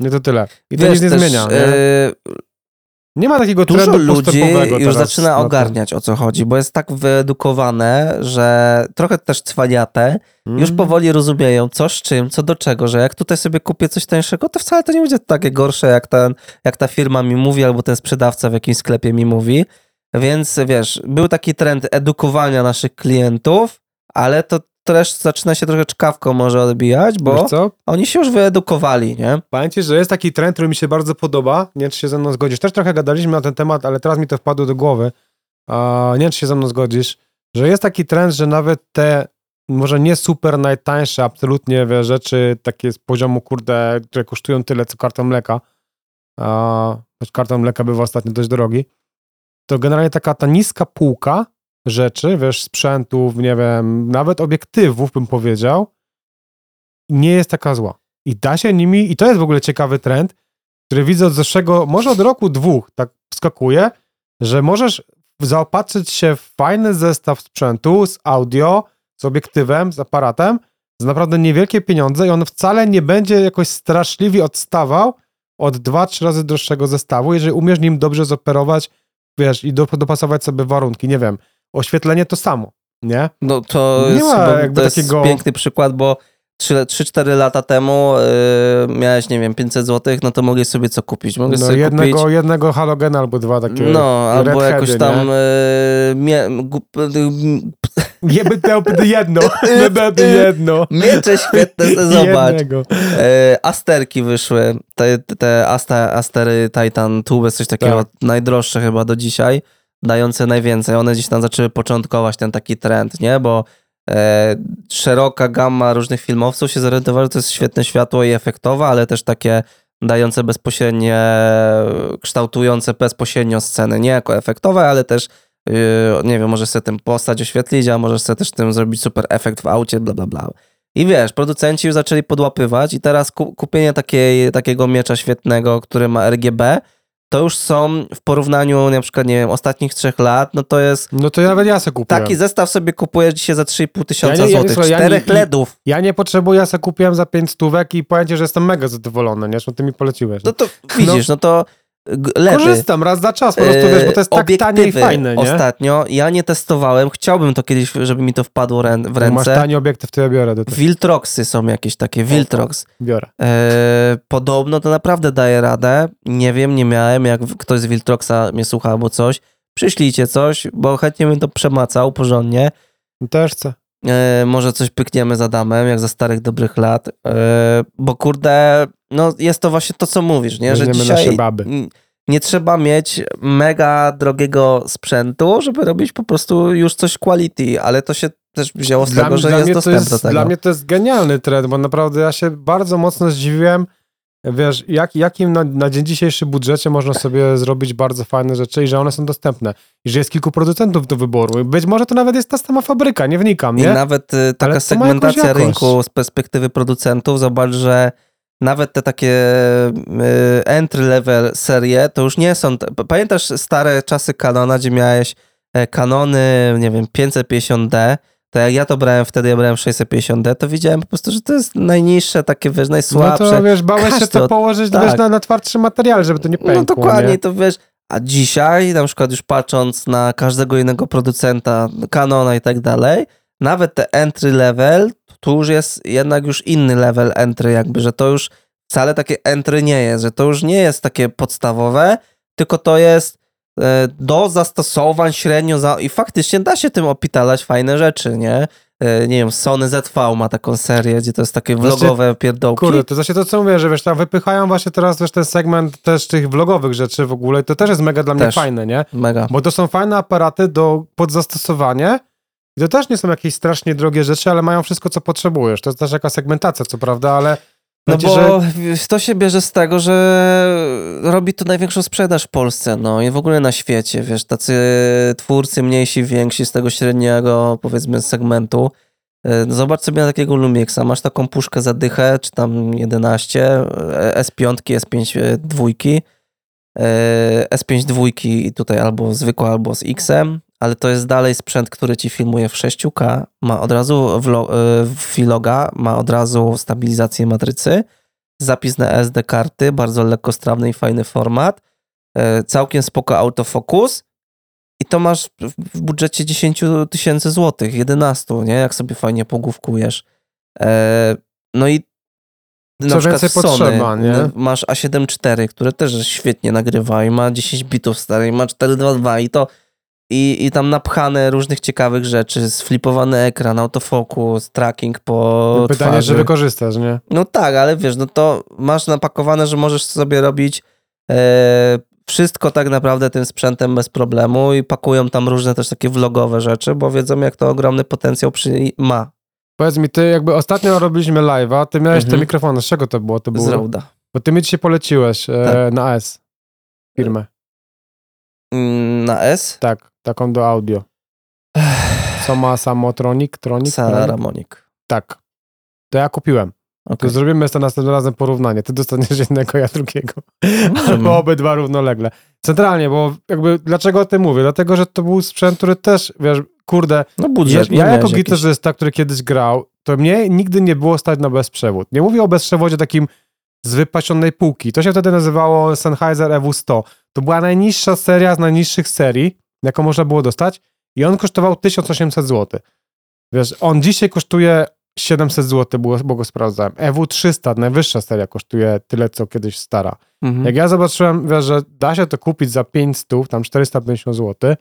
nie to tyle. I to wiesz, nic nie też, zmienia, nie? e, Nie ma takiego Dużo trendu ludzi już teraz zaczyna ogarniać o co chodzi, bo jest tak wyedukowane, że trochę też cwaniate, już Mm. powoli rozumieją co z czym, co do czego, że jak tutaj sobie kupię coś tańszego, to wcale to nie będzie takie gorsze, jak, ten, jak ta firma mi mówi, albo ten sprzedawca w jakimś sklepie mi mówi. Więc wiesz, był taki trend edukowania naszych klientów, ale to też zaczyna się trochę czkawką może odbijać, bo Wiesz co? oni się już wyedukowali, nie? Powiem ci, że jest taki trend, który mi się bardzo podoba. Nie wiem, czy się ze mną zgodzisz. Też trochę gadaliśmy na ten temat, ale teraz mi to wpadło do głowy. A nie wiem, czy się ze mną zgodzisz, że jest taki trend, że nawet te może nie super najtańsze absolutnie wiesz, rzeczy takie z poziomu, kurde, które kosztują tyle, co karton mleka, a choć karton mleka bywa ostatnio dość drogi, to generalnie taka ta niska półka rzeczy, wiesz, sprzętów, nie wiem, nawet obiektywów bym powiedział, nie jest taka zła. I da się nimi, i to jest w ogóle ciekawy trend, który widzę od zeszłego, może od roku, dwóch, tak skakuje, że możesz zaopatrzyć się w fajny zestaw sprzętu z audio, z obiektywem, z aparatem, za naprawdę niewielkie pieniądze i on wcale nie będzie jakoś straszliwie odstawał od dwa, trzy razy droższego zestawu, jeżeli umiesz nim dobrze zoperować, wiesz, i do, dopasować sobie warunki, nie wiem, oświetlenie to samo, nie? No to Nie jest, ma jakby to jest takiego- piękny przykład, bo 3-4 lata temu yy, miałeś, nie wiem, 500 zł, no to mogłeś sobie co kupić? Mogłeś No, sobie jednego, kupić... jednego halogena albo dwa takie No, albo jakoś tam nie? yy, mie, Jeby to jedno, jeby jedno. miecze świetne, se zobacz. Jednego. E, asterki wyszły, te, te Asta, Astery Titan Tube, coś takiego, Tak. najdroższe chyba do dzisiaj, dające najwięcej. One gdzieś tam zaczęły początkować ten taki trend, nie? Bo e, szeroka gamma różnych filmowców się zorientowała, że to jest świetne światło i efektowe, ale też takie dające bezpośrednie, kształtujące bezpośrednio sceny, nie jako efektowe, ale też yy, nie wiem, możesz sobie tym postać oświetlić, a możesz sobie też tym zrobić super efekt w aucie, bla bla bla. I wiesz, producenci już zaczęli podłapywać i teraz ku, kupienie takiej, takiego miecza świetnego, który ma RGB, to już są w porównaniu na przykład, nie wiem, ostatnich trzech lat, no to jest No to nawet ja se kupiłem. taki zestaw sobie kupujesz dzisiaj za 3,5 tysiąca Ja nie- ja- złotych, ja czterech LEDów. Ja nie potrzebuję, ja se kupiłem za 5 stówek i powiem ci, że jestem mega zadowolony, nie? Że ty mi poleciłeś. No to widzisz, no to Korzystam raz za czas, po prostu wiesz, bo to jest tak tanie i fajne, nie? Ostatnio, ja nie testowałem, chciałbym to kiedyś, żeby mi to wpadło rę- w Jak Masz ręce. tani obiektyw, to ja biorę do tego. Wiltroxy są jakieś takie, Wiltrox. Biorę. E, podobno to naprawdę daje radę. Nie wiem, nie miałem. Jak ktoś z Wiltroxa mnie słucha albo coś, przyślijcie coś, bo chętnie bym to przemacał porządnie. Też chcę. E, może coś pykniemy z Adamem, jak za starych dobrych lat. E, bo kurde, no jest to właśnie to, co mówisz, nie? Że dzisiaj nie trzeba mieć mega drogiego sprzętu, żeby robić po prostu już coś quality, ale to się też wzięło z tego, że jest dostęp do jest, tego. Dla mnie to jest genialny trend, bo naprawdę ja się bardzo mocno zdziwiłem, wiesz, jak, jakim na, na dzień dzisiejszy budżecie można sobie zrobić bardzo fajne rzeczy i że one są dostępne. I że jest kilku producentów do wyboru. Być może to nawet jest ta sama fabryka, nie wnikam, I nie? nawet y, taka Ale segmentacja rynku z perspektywy producentów, zobacz, że nawet te takie y, entry level serie to już nie są. Pamiętasz stare czasy Canona, gdzie miałeś e, Canony, nie wiem, 550D. To jak ja to brałem wtedy, ja brałem 650D, to widziałem po prostu, że to jest najniższe, takie wiesz, No najsłabsze. to wiesz, bałeś się to położyć tak. wiesz, na, na twardszy materiał, żeby to nie pękło. No dokładnie, Nie? to wiesz. A dzisiaj, na przykład już patrząc na każdego innego producenta, Canona i tak dalej, nawet te entry level, tu już jest jednak już inny level entry, jakby, że to już wcale takie entry nie jest, że to już nie jest takie podstawowe, tylko to jest do zastosowań średnio za... i faktycznie da się tym opitalać fajne rzeczy, nie? E, Nie wiem, Sony ZV ma taką serię, gdzie to jest takie Znaczy, vlogowe pierdołki. Kurde, to właśnie to, co mówię, że wiesz, tam wypychają właśnie teraz też ten segment też tych vlogowych rzeczy w ogóle, to też jest mega dla mnie Też. fajne, nie? Mega. Bo to są fajne aparaty do podzastosowanie i to też nie są jakieś strasznie drogie rzeczy, ale mają wszystko, co potrzebujesz. To jest też jaka segmentacja, co prawda, ale No bo że- to się bierze z tego, że robi to największą sprzedaż w Polsce, no i w ogóle na świecie, wiesz, tacy twórcy mniejsi, więksi z tego średniego, powiedzmy, segmentu. E, no Zobacz sobie na takiego Lumixa, masz taką puszkę za dychę, czy tam 11, e, S5, S5 dwójki, e, S5 dwójki i tutaj albo zwykła, albo z X-em, ale to jest dalej sprzęt, który ci filmuje w 6K, ma od razu vlo- vloga, ma od razu stabilizację matrycy, zapis na SD karty, bardzo lekkostrawny i fajny format, e, całkiem spoko autofokus i to masz w- budżecie 10 tysięcy złotych, 11, nie? Jak sobie fajnie pogłówkujesz. E, No i na Co więcej Sony potrzeba, nie? masz A7 IV, które też świetnie nagrywa i ma 10 bitów stary, i ma 422 i to i, i tam napchane różnych ciekawych rzeczy, sflipowany ekran, autofokus, tracking po pytanie, twarzy. czy wykorzystasz, nie? No tak, ale wiesz, no to masz napakowane, że możesz sobie robić e, wszystko tak naprawdę tym sprzętem bez problemu i pakują tam różne też takie vlogowe rzeczy, bo wiedzą jak to ogromny potencjał przy, ma Powiedz mi, ty jakby ostatnio robiliśmy live'a, ty miałeś Mhm. te mikrofony, z czego to było? To z było Roda. Bo ty mi dzisiaj poleciłeś e, Tak. na S firmę. Mm, Na S? Tak, taką do audio. Co ma Samotronic? Tronic? Sara Tronic? Ramonik. Tak. To ja kupiłem. To Okay. zrobimy to następnym razem porównanie. Ty dostaniesz jednego, ja drugiego. Mm. Albo obydwa równolegle. Centralnie, bo jakby dlaczego o tym mówię? Dlatego, że to był sprzęt, który też, wiesz, kurde, No ja, budżet. ja no jako jakiś. gitarzysta, który kiedyś grał, to mnie nigdy nie było stać na bezprzewód. Nie mówię o bezprzewodzie takim z wypasionej półki. To się wtedy nazywało Sennheiser EW100. To była najniższa seria z najniższych serii, jaką można było dostać i on kosztował 1800 zł. Wiesz, on dzisiaj kosztuje 700 zł, było, bo go sprawdzałem. EW300, najwyższa seria, kosztuje tyle, co kiedyś stara. Mhm. Jak ja zobaczyłem, wiesz, że da się to kupić za 500, tam 450 zł,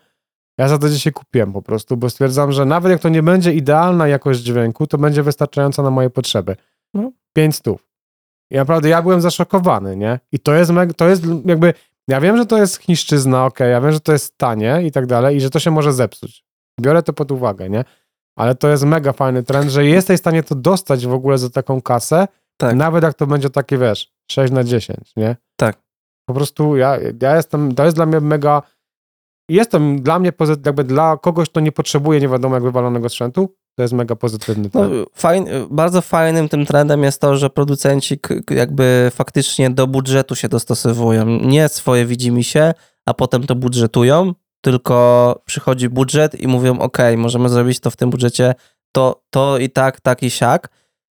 ja za to dzisiaj kupiłem po prostu, bo stwierdzam, że nawet jak to nie będzie idealna jakość dźwięku, to będzie wystarczająca na moje potrzeby. No. 500. I naprawdę ja byłem zaszokowany, nie? I to jest, to jest jakby, ja wiem, że to jest chińszczyzna, okej, ja wiem, że to jest tanie i tak dalej i że to się może zepsuć. Biorę to pod uwagę, nie? Ale to jest mega fajny trend, że jesteś w stanie to dostać w ogóle za taką kasę, Tak. nawet jak to będzie takie, wiesz, 6 na 10, nie? Tak. Po prostu ja, ja jestem, to jest dla mnie mega, jestem dla mnie, jakby dla kogoś, kto nie potrzebuje nie wiadomo jak wywalonego sprzętu, to jest mega pozytywny No, trend. fajn, bardzo fajnym tym trendem jest to, że producenci jakby faktycznie do budżetu się dostosowują. Nie swoje widzimy się, a potem to budżetują, tylko przychodzi budżet i mówią, ok, możemy zrobić to w tym budżecie, to, to i tak, tak i siak.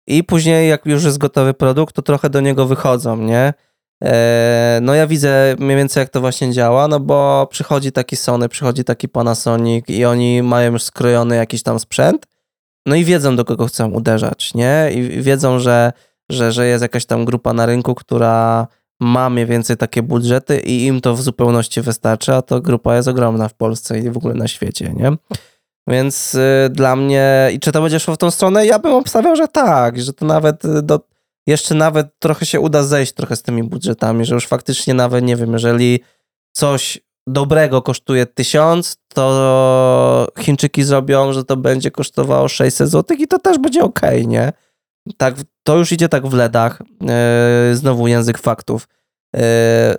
I później jak już jest gotowy produkt, to trochę do niego wychodzą, nie? E, No ja widzę mniej więcej jak to właśnie działa, no bo przychodzi taki Sony, przychodzi taki Panasonic i oni mają już skrojony jakiś tam sprzęt, no i wiedzą, do kogo chcą uderzać, nie? I wiedzą, że, że, że jest jakaś tam grupa na rynku, która ma mniej więcej takie budżety i im to w zupełności wystarczy, a to grupa jest ogromna w Polsce i w ogóle na świecie, nie? Więc y, dla mnie, i czy to będzie szło w tą stronę? Ja bym obstawiał, że tak, że to nawet y, do, jeszcze nawet trochę się uda zejść trochę z tymi budżetami, że już faktycznie nawet, nie wiem, jeżeli coś dobrego kosztuje 1000, to Chińczyki zrobią, że to będzie kosztowało 600 zł i to też będzie ok, nie? Tak, to już idzie tak w LEDach. Yy, znowu język faktów. Yy,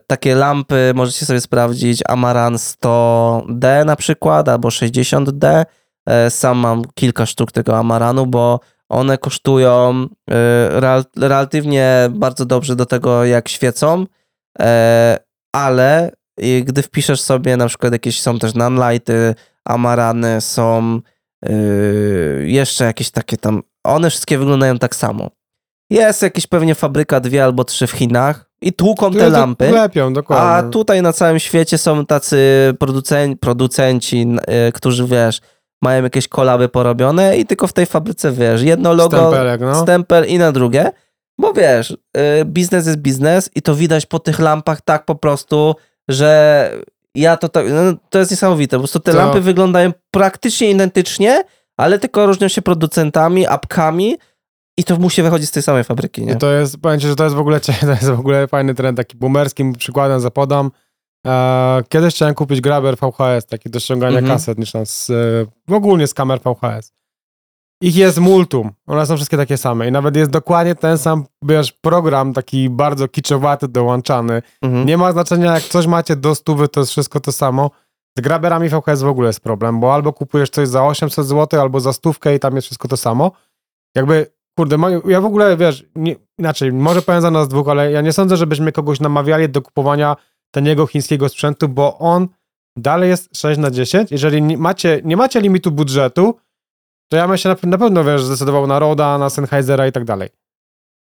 takie lampy możecie sobie sprawdzić. Amaran 100D na przykład, albo 60D. Yy, sam mam kilka sztuk tego Amaranu, bo one kosztują yy, relatywnie bardzo dobrze do tego, jak świecą, yy, ale i gdy wpiszesz sobie na przykład jakieś są też nanlighty, amarany, są yy, jeszcze jakieś takie tam, one wszystkie wyglądają tak samo. Jest jakieś pewnie fabryka dwie albo trzy w Chinach i tłuką te Które to lampy, Lepią, dokładnie. a tutaj na całym świecie są tacy producen- producenci, yy, którzy wiesz, mają jakieś kolaby porobione i tylko w tej fabryce wiesz, jedno logo, Stempelek, no. stempel i na drugie, bo wiesz, y, biznes jest biznes i to widać po tych lampach tak po prostu, że ja to tak, no, to jest niesamowite, po prostu te To- lampy wyglądają praktycznie identycznie, ale tylko różnią się producentami, apkami i to musi wychodzić z tej samej fabryki, nie? I to jest, powiem ci, że to jest w ogóle, to jest w ogóle fajny trend, taki boomerskim przykładem zapodam. E, kiedyś chciałem kupić Grabber VHS, taki do ściągania Mhm. kaset, niż tam z, e, ogólnie z kamer VHS. Ich jest multum, one są wszystkie takie same i nawet jest dokładnie ten sam, wiesz, program taki bardzo kiczowaty, dołączany. Mhm. Nie ma znaczenia, jak coś macie do stówy, to jest wszystko to samo. Z Grabberami VHS w ogóle jest problem, bo albo kupujesz coś za 800 zł, albo za stówkę i tam jest wszystko to samo. Jakby, kurde, ja w ogóle, wiesz, nie, inaczej, może powiem za nas dwóch, ale ja nie sądzę, żebyśmy kogoś namawiali do kupowania taniego chińskiego sprzętu, bo on dalej jest 6 na 10. Jeżeli nie macie, nie macie limitu budżetu, to ja bym się na, na pewno, wiesz, zdecydował na Roda, na Sennheisera i tak dalej.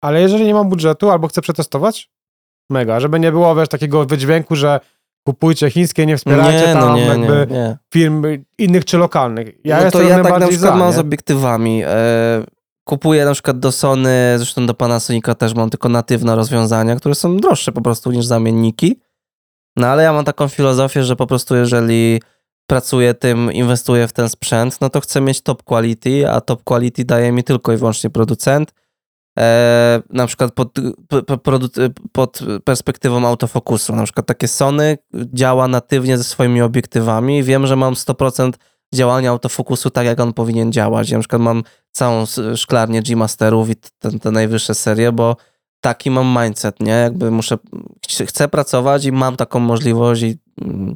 Ale jeżeli nie mam budżetu albo chcę przetestować, mega, żeby nie było, wiesz, takiego wydźwięku, że kupujcie chińskie, nie wspierajcie nie, tam no nie, jakby nie, nie. firm innych czy lokalnych. Ja no to ja tak na przykład za, mam z obiektywami. E, kupuję na przykład do Sony, zresztą do Panasonica też mam tylko natywne rozwiązania, które są droższe po prostu niż zamienniki. No ale ja mam taką filozofię, że po prostu jeżeli pracuję tym, inwestuję w ten sprzęt, no to chcę mieć top quality, a top quality daje mi tylko i wyłącznie producent. E, na przykład pod, pod perspektywą autofokusu. Na przykład takie Sony działa natywnie ze swoimi obiektywami. Wiem, że mam 100% działania autofokusu tak, jak on powinien działać. Ja na przykład mam całą szklarnię G-Masterów i te, najwyższe serie, bo taki mam mindset, nie? Jakby muszę, ch- chcę pracować i mam taką możliwość i mm,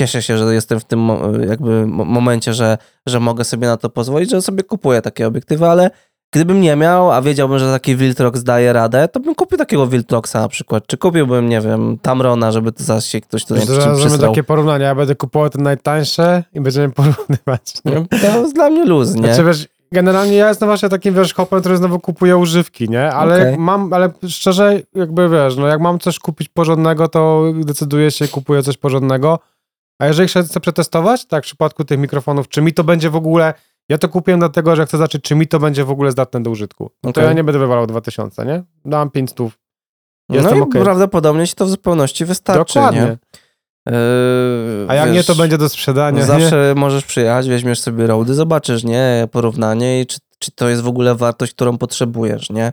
cieszę się, że jestem w tym jakby mo- momencie, że, że mogę sobie na to pozwolić, że sobie kupuję takie obiektywy, ale gdybym nie miał, a wiedziałbym, że taki Viltrox daje radę, to bym kupił takiego Viltroxa na przykład, czy kupiłbym, nie wiem, Tamrona, żeby to zaś się ktoś tutaj przysłał. takie porównania, ja będę kupował te najtańsze i będziemy porównywać. Nie? No, To jest dla mnie luz, nie? Znaczy, wiesz, generalnie ja jestem właśnie takim, wiesz, hopem, który znowu kupuje używki, nie? Ale Okej. mam, ale szczerze, jakby, wiesz, no jak mam coś kupić porządnego, to decyduję się, kupuję coś porządnego. A jeżeli chcę przetestować, tak w przypadku tych mikrofonów, czy mi to będzie w ogóle, ja to kupiłem dlatego, że chcę zobaczyć, czy mi to będzie w ogóle zdatne do użytku. No to Okej. ja nie będę wywalał 2000, nie? Dam 500. no Jestem i okej. prawdopodobnie ci to w zupełności wystarczy, Dokładnie. nie? Yy, A jak nie, wiesz, to będzie do sprzedania. nie? Zawsze możesz przyjechać, weźmiesz sobie roady, zobaczysz, nie? Porównanie i czy, czy to jest w ogóle wartość, którą potrzebujesz, nie?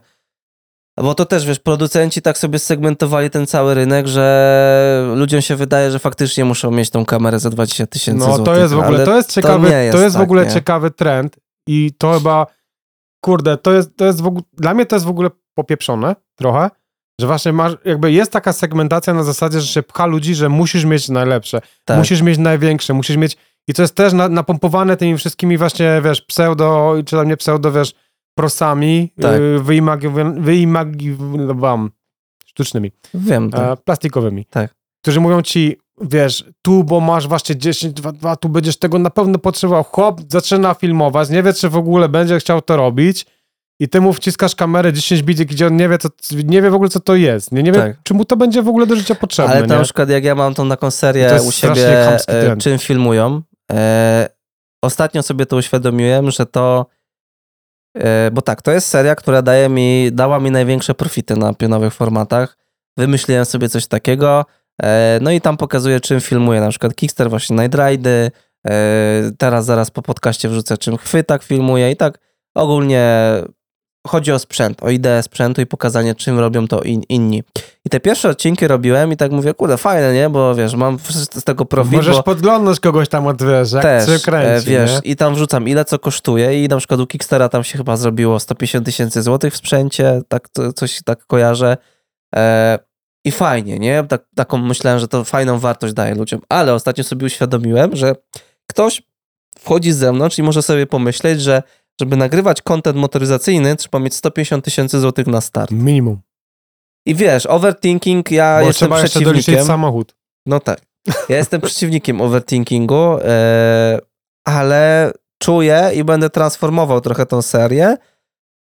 Bo to też, wiesz, producenci tak sobie segmentowali ten cały rynek, że ludziom się wydaje, że faktycznie muszą mieć tą kamerę za 20 tysięcy No złotych. to jest w ogóle, to jest ciekawy, to jest jest, w tak, ogóle nie? ciekawy trend i to chyba, kurde, to jest, to jest w ogóle, dla mnie to jest w ogóle popieprzone trochę, Że właśnie masz, jakby jest taka segmentacja na zasadzie, że się pcha ludzi, że musisz mieć najlepsze, Tak. musisz mieć największe, musisz mieć... I to jest też na, napompowane tymi wszystkimi właśnie, wiesz, pseudo, czy tam nie pseudo, wiesz, prosami, Tak. wyimagi- wyimagowam, sztucznymi, Wiem, tak. plastikowymi. Tak. Którzy mówią ci, wiesz, tu, bo masz właśnie 10, 2, 2, tu będziesz tego na pewno potrzebował. Chłop zaczyna filmować, nie wie, czy w ogóle będzie chciał to robić i ty mu wciskasz kamerę 10 bitek, gdzie on nie wie, co, nie wie w ogóle, co to jest. Nie, nie wie, Tak. czy mu to będzie w ogóle do życia potrzebne, Ale to nie? na przykład jak ja mam tą taką serię u siebie, e, czym filmują, e, ostatnio sobie to uświadomiłem, że to bo tak, to jest seria, która daje mi, dała mi największe profity na pionowych formatach. Wymyśliłem sobie coś takiego, e, no i tam pokazuję, czym filmuję, na przykład Kickster, właśnie Night e, teraz zaraz po podcaście wrzucę, czym chwytak filmuję i tak ogólnie chodzi o sprzęt, o ideę sprzętu i pokazanie, czym robią to in, inni. I te pierwsze odcinki robiłem i tak mówię, kurde, fajne, nie? Bo wiesz, mam z tego profit, Możesz bo podglądnąć kogoś tam od, wiesz, jak też, kręci, e, wiesz, nie? i tam wrzucam, ile co kosztuje i na przykład u Kickstera tam się chyba zrobiło 150 tysięcy złotych w sprzęcie, tak, coś tak kojarzę. E, I fajnie, nie? Tak, taką myślałem, że to fajną wartość daje ludziom, ale ostatnio sobie uświadomiłem, że ktoś wchodzi z zewnątrz i może sobie pomyśleć, że żeby nagrywać content motoryzacyjny, trzeba mieć 150 tysięcy złotych na start. Minimum. I wiesz, overthinking, ja Bo jestem trzeba jeszcze doliczyć samochód. No tak. Ja jestem przeciwnikiem overthinkingu, e, ale czuję i będę transformował trochę tą serię,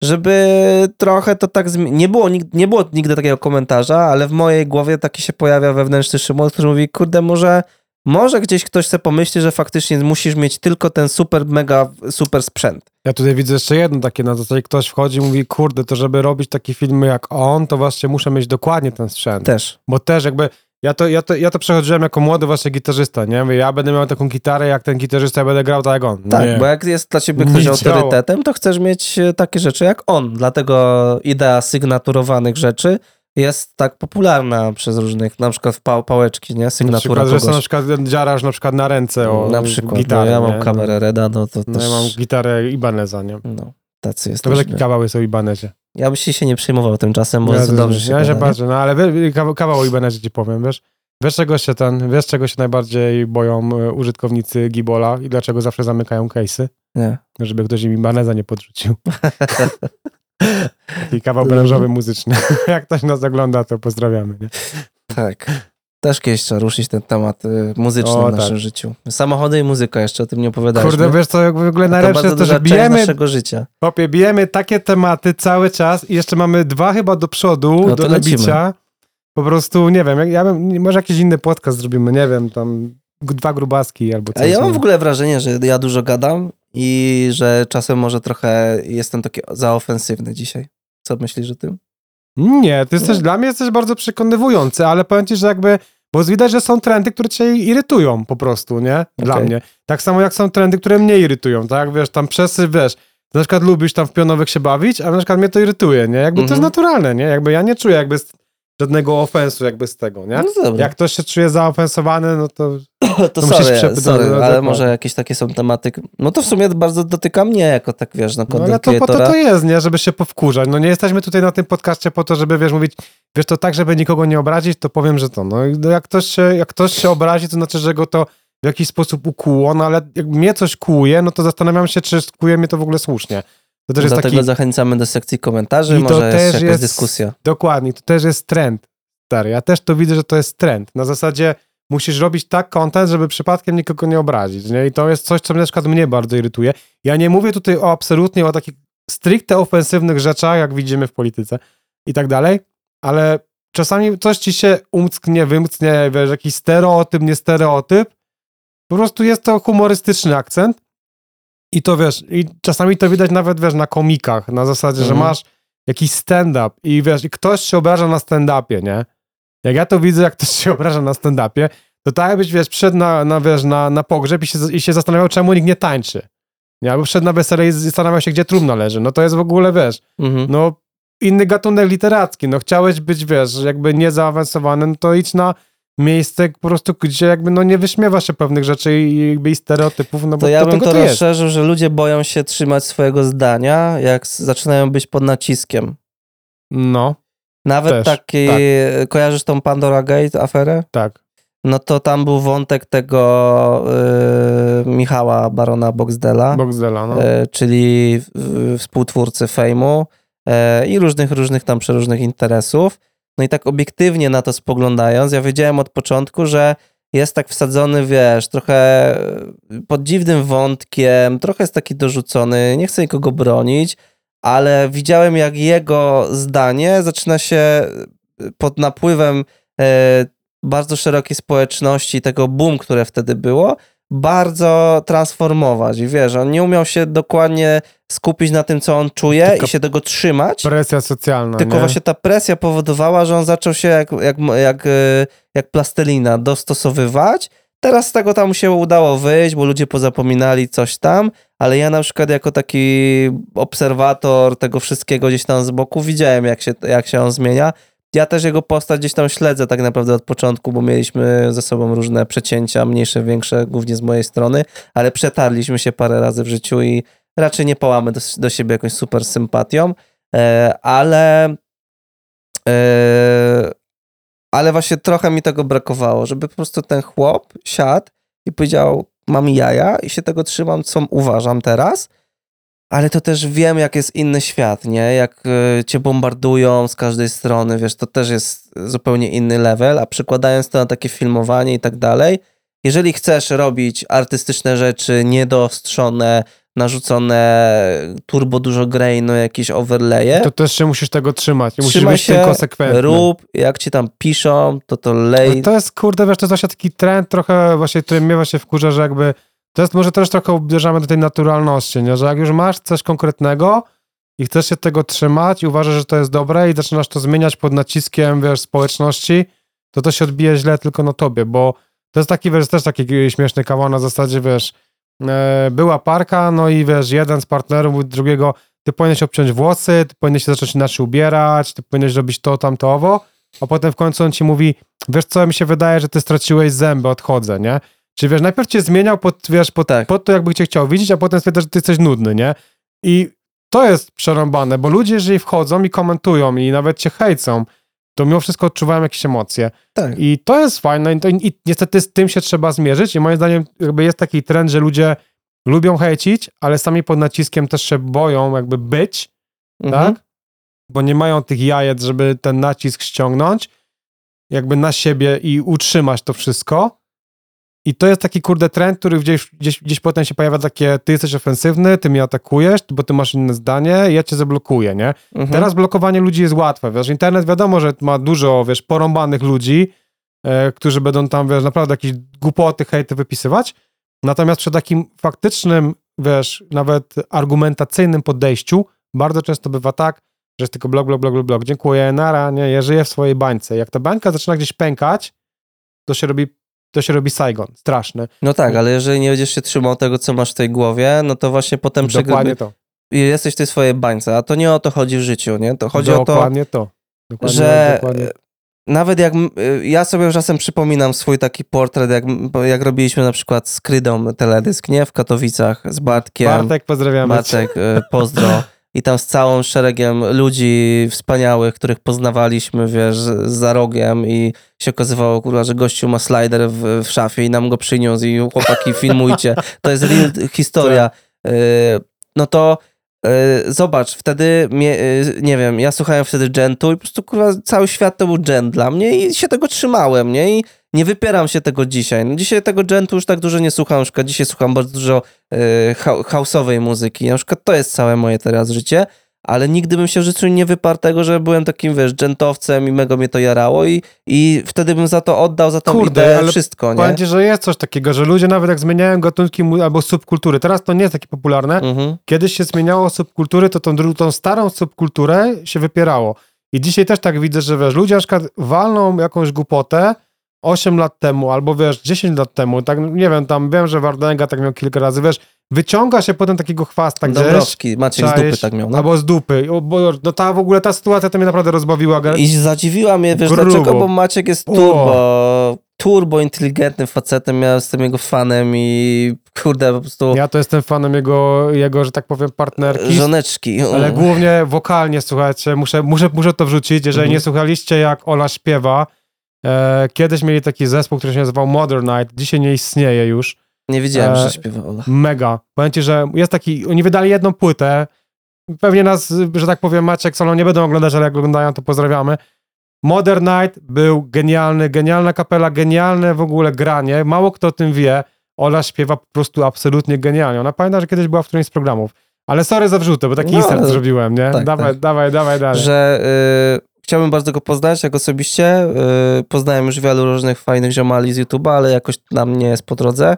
żeby trochę to tak zmi- nie było, nie było nigdy takiego komentarza, ale w mojej głowie taki się pojawia wewnętrzny Szymon, który mówi, kurde, może, może gdzieś ktoś sobie pomyśli, że faktycznie musisz mieć tylko ten super, mega, super sprzęt. Ja tutaj widzę jeszcze jedno takie na zasadzie, ktoś wchodzi i mówi, kurde, to żeby robić takie filmy jak on, to właśnie muszę mieć dokładnie ten sprzęt. Też. Bo też jakby, ja to, ja, to, ja to przechodziłem jako młody właśnie gitarzysta, nie? Mówię, ja będę miał taką gitarę, jak ten gitarzysta, ja będę grał tak jak on. Tak, nie. bo jak jest dla ciebie ktoś autorytetem, to chcesz mieć e, takie rzeczy jak on. Dlatego idea sygnaturowanych rzeczy jest tak popularna przez różnych, na przykład w pa pałeczki, nie? na Sygnatura przykład, że kogoś. sobie na przykład dziarasz na przykład na ręce o na przykład, gitarę, no, ja mam nie? kamerę Reda, no to No też... ja mam gitarę Ibaneza, nie? No, tacy To jesteśmy. takie kawały są o Ibanezie. Ja bym się nie przejmował tymczasem, bo ja, to dobrze się Ja się patrzę, no ale kawał o Ibanezie ci powiem, wiesz? Wiesz czego się ten, wiesz czego się najbardziej boją e, użytkownicy Gibola i dlaczego zawsze zamykają case'y? Nie. Żeby ktoś im Ibaneza nie podrzucił. Taki kawał branżowy muzyczny. Jak ktoś nas ogląda, to pozdrawiamy, nie? Tak. Też kiedyś trzeba ruszyć ten temat y, muzyczny O, w naszym tak. życiu. Samochody i muzyka, jeszcze o tym nie opowiadaliśmy. Kurde, wiesz co, w ogóle najlepsze jest to, że bijemy, naszego życia. popie, bijemy takie tematy cały czas i jeszcze mamy dwa chyba do przodu, No do lecimy. nabicia. Po prostu, nie wiem, ja bym, może jakiś inny podcast zrobimy, nie wiem, tam dwa grubaski albo A coś. ja mam w ogóle wrażenie, że ja dużo gadam i że czasem może trochę jestem taki zaofensywny dzisiaj. Co myślisz o tym? Nie, ty jesteś, Nie. dla mnie jesteś bardzo przekonywujący, ale powiem ci, że jakby, bo widać, że są trendy, które cię irytują po prostu, nie? Dla Okej. mnie. Tak samo jak są trendy, które mnie irytują, tak? Wiesz, tam przesyp, wiesz, na przykład lubisz tam w pionowych się bawić, a na przykład mnie to irytuje, nie? Jakby to jest Mhm. naturalne, nie? Jakby ja nie czuję jakby żadnego ofensu jakby z tego, nie? No dobra. Jak ktoś się czuje zaofensowany, no to to musisz sorry, przepytać, sorry no, ale dokładnie. może jakieś takie są tematy. No to w sumie bardzo dotyka mnie jako tak, wiesz, no No ale to po to to jest, nie? Żeby się powkurzać. No nie jesteśmy tutaj na tym podcaście po to, żeby, wiesz, mówić, wiesz, to tak, żeby nikogo nie obrazić, to powiem, że to. No no jak ktoś się, jak ktoś się obrazi, to znaczy, że go to w jakiś sposób ukuło, no ale jak mnie coś kłuje, no to zastanawiam się, czy kłuje mnie to w ogóle słusznie. To też jest Dlatego taki, zachęcamy do sekcji komentarzy, I to może jest też jest- dyskusja. dokładnie, to też jest trend, stary. Ja też to widzę, że to jest trend. Na zasadzie musisz robić tak content, żeby przypadkiem nikogo nie obrazić, nie? I to jest coś, co na przykład mnie bardzo irytuje. Ja nie mówię tutaj o absolutnie o takich stricte ofensywnych rzeczach, jak widzimy w polityce i tak dalej, ale czasami coś ci się umcknie, wymcknie, wiesz, jakiś stereotyp, nie stereotyp. Po prostu jest to humorystyczny akcent i to wiesz, i czasami to widać nawet, wiesz, na komikach, na zasadzie, że Mhm. masz jakiś stand-up i wiesz, i ktoś się obraża na stand-upie, nie? Jak ja to widzę, jak ktoś się obraża na stand-upie, to tak jakbyś, wiesz, przyszedł na, na, wiesz, na, na pogrzeb i się, i się zastanawiał, czemu nikt nie tańczy. Nie? Albo wszedł na wesele i zastanawiał się, gdzie trumna leży. No to jest w ogóle, wiesz, Mhm. no inny gatunek literacki. No chciałeś być, wiesz, jakby niezaawansowany, no to idź na miejsce po prostu, gdzie jakby no nie wyśmiewa się pewnych rzeczy i jakby i stereotypów, no bo To ja to, bym to to rozszerzył, że ludzie boją się trzymać swojego zdania, jak zaczynają być pod naciskiem. No. Nawet Też, taki, tak. kojarzysz tą Pandora Gate aferę? Tak. No to tam był wątek tego y, Michała Barona Boxdela, Boxdela, no. y, czyli y, współtwórcy Fejmu y, i różnych, różnych tam przeróżnych interesów. No i tak obiektywnie na to spoglądając, ja wiedziałem od początku, że jest tak wsadzony, wiesz, trochę pod dziwnym wątkiem, trochę jest taki dorzucony, nie chcę nikogo bronić, ale widziałem jak jego zdanie zaczyna się pod napływem e, bardzo szerokiej społeczności, tego boom, które wtedy było, bardzo transformować. I wiesz, on nie umiał się dokładnie skupić na tym, co on czuje Tylko i się tego trzymać. Presja socjalna, Tylko nie? właśnie ta presja powodowała, że on zaczął się jak, jak, jak, e, jak plastelina dostosowywać. Teraz z tego tam się udało wyjść, bo ludzie pozapominali coś tam, ale ja na przykład jako taki obserwator tego wszystkiego gdzieś tam z boku widziałem, jak się, jak się on zmienia. Ja też jego postać gdzieś tam śledzę tak naprawdę od początku, bo mieliśmy ze sobą różne przecięcia, mniejsze, większe, głównie z mojej strony, ale przetarliśmy się parę razy w życiu i raczej nie pałamy do, do siebie jakąś super sympatią, e, ale e, ale właśnie trochę mi tego brakowało, żeby po prostu ten chłop siadł i powiedział, mam jaja i się tego trzymam, co uważam teraz, ale to też wiem, jak jest inny świat, nie? Jak y, cię bombardują z każdej strony, wiesz, to też jest zupełnie inny level, a przykładając to na takie filmowanie i tak dalej, jeżeli chcesz robić artystyczne rzeczy niedoostrzone, narzucone turbo dużo grainu, jakieś overlaye, To też się musisz tego trzymać. Musisz trzymaj być się, tym konsekwentny. rób, jak ci tam piszą, to to lej. No To jest, kurde, wiesz, to jest właśnie taki trend trochę właśnie, który mnie właśnie wkurza, że jakby to jest może też trochę uderzamy do tej naturalności, nie? że jak już masz coś konkretnego i chcesz się tego trzymać i uważasz, że to jest dobre i zaczynasz to zmieniać pod naciskiem, wiesz, społeczności, to to się odbije źle tylko na tobie, bo to jest taki, wiesz, też taki śmieszny kawał na zasadzie, wiesz, e, była parka, no i wiesz, jeden z partnerów drugiego, ty powinieneś obciąć włosy, ty powinieneś się zacząć inaczej ubierać, ty powinieneś robić to, tamto, owo, a potem w końcu on ci mówi, wiesz co, mi się wydaje, że ty straciłeś zęby, odchodzę, nie? Czyli wiesz, najpierw cię zmieniał pod, wiesz, pod, Tak. pod to, jakby cię chciał widzieć, a potem stwierdza, że ty jesteś nudny, nie? I to jest przerąbane, bo ludzie, jeżeli wchodzą i komentują i nawet cię hejcą, to mimo wszystko odczuwają jakieś emocje. Tak. I to jest fajne i, to, i niestety z tym się trzeba zmierzyć i moim zdaniem jakby jest taki trend, że ludzie lubią hejcić, ale sami pod naciskiem też się boją jakby być, Mhm. tak? Bo nie mają tych jajec, żeby ten nacisk ściągnąć jakby na siebie i utrzymać to wszystko. I to jest taki kurde trend, który gdzieś, gdzieś, gdzieś potem się pojawia takie, ty jesteś ofensywny, ty mnie atakujesz, bo ty masz inne zdanie, ja cię zablokuję, nie? Mhm. Teraz blokowanie ludzi jest łatwe, wiesz, internet wiadomo, że ma dużo, wiesz, porąbanych ludzi, e, którzy będą tam, wiesz, naprawdę jakieś głupoty, hejty wypisywać, natomiast przy takim faktycznym, wiesz, nawet argumentacyjnym podejściu, bardzo często bywa tak, że jest tylko blok, blok, blok, blok, blok, dziękuję, nara, nie, ja żyję w swojej bańce. Jak ta bańka zaczyna gdzieś pękać, to się robi, to się robi Saigon, straszny. No tak, ale jeżeli nie będziesz się trzymał tego, co masz w tej głowie, no to właśnie potem Dokładnie przegrywa- to. i jesteś w tej swojej bańce, a to nie o to chodzi w życiu, nie? To chodzi o to, dokładnie to. Dokładnie, że dokładnie. nawet jak y, ja sobie czasem przypominam swój taki portret, jak, jak robiliśmy na przykład z Krydą teledysk, nie? W Katowicach z Bartkiem. Bartek, pozdrawiamy. Bartek, y, pozdro. I tam z całym szeregiem ludzi wspaniałych, których poznawaliśmy, wiesz, za rogiem i się okazywało, kurwa, że gościu ma slider w, w szafie i nam go przyniósł i chłopaki filmujcie. To jest real historia. Y, No to zobacz, wtedy, mnie, y, nie wiem, ja słuchałem wtedy Gentu i po prostu, kurwa, cały świat to był Gent dla mnie i się tego trzymałem, nie? I nie wypieram się tego dzisiaj. No dzisiaj tego Gentu już tak dużo nie słucham, na przykład dzisiaj słucham bardzo dużo hau- house'owej muzyki. Na przykład to jest całe moje teraz życie, ale nigdy bym się w życiu nie wyparł tego, że byłem takim, wiesz, dżentowcem i mega mnie to jarało i, i wtedy bym za to oddał, za tą Kurde, ideę ale wszystko, nie? Ci, że jest coś takiego, że ludzie nawet jak zmieniają gatunki albo subkultury, teraz to nie jest takie popularne, Mhm. kiedyś się zmieniało subkultury, to tą, tą starą subkulturę się wypierało. I dzisiaj też tak widzę, że wiesz, ludzie na przykład walną jakąś głupotę 8 lat temu, albo wiesz, 10 lat temu, tak nie wiem, tam wiem, że Wardęga tak miał kilka razy, wiesz, wyciąga się potem takiego chwasta gdzieś, Dąbrowski, Maciek z dupy czaisz, tak miał. No. albo z dupy. Bo, no ta w ogóle, ta sytuacja to mnie naprawdę rozbawiła. I zadziwiła mnie, wiesz Grubo. dlaczego? Bo Maciek jest O. turbo, turbo inteligentnym facetem, ja jestem jego fanem i kurde, po prostu Ja to jestem fanem jego, jego że tak powiem, partnerki. żoneczki. Ale głównie wokalnie, słuchajcie, muszę, muszę, muszę to wrzucić. Jeżeli Mhm. nie słuchaliście, jak Ola śpiewa, e, kiedyś mieli taki zespół, który się nazywał Modern Night, dzisiaj nie istnieje już. Nie wiedziałem, e, że śpiewa Ola. Mega. Ci, że jest taki, oni wydali jedną płytę, pewnie nas, że tak powiem, Maciek Solą nie będą oglądać, ale jak oglądają, to pozdrawiamy. Modern Night był genialny, genialna kapela, genialne w ogóle granie, mało kto o tym wie. Ola śpiewa po prostu absolutnie genialnie. Ona pamięta, że kiedyś była w którymś z programów. Ale sorry za wrzutę, bo taki No, insert ale- zrobiłem, nie? tak, dawaj, tak. dawaj, dawaj dalej. Że y, chciałbym bardzo go poznać, jak osobiście. Y, poznałem już wielu różnych fajnych ziomali z YouTube'a, ale jakoś nam nie jest po drodze,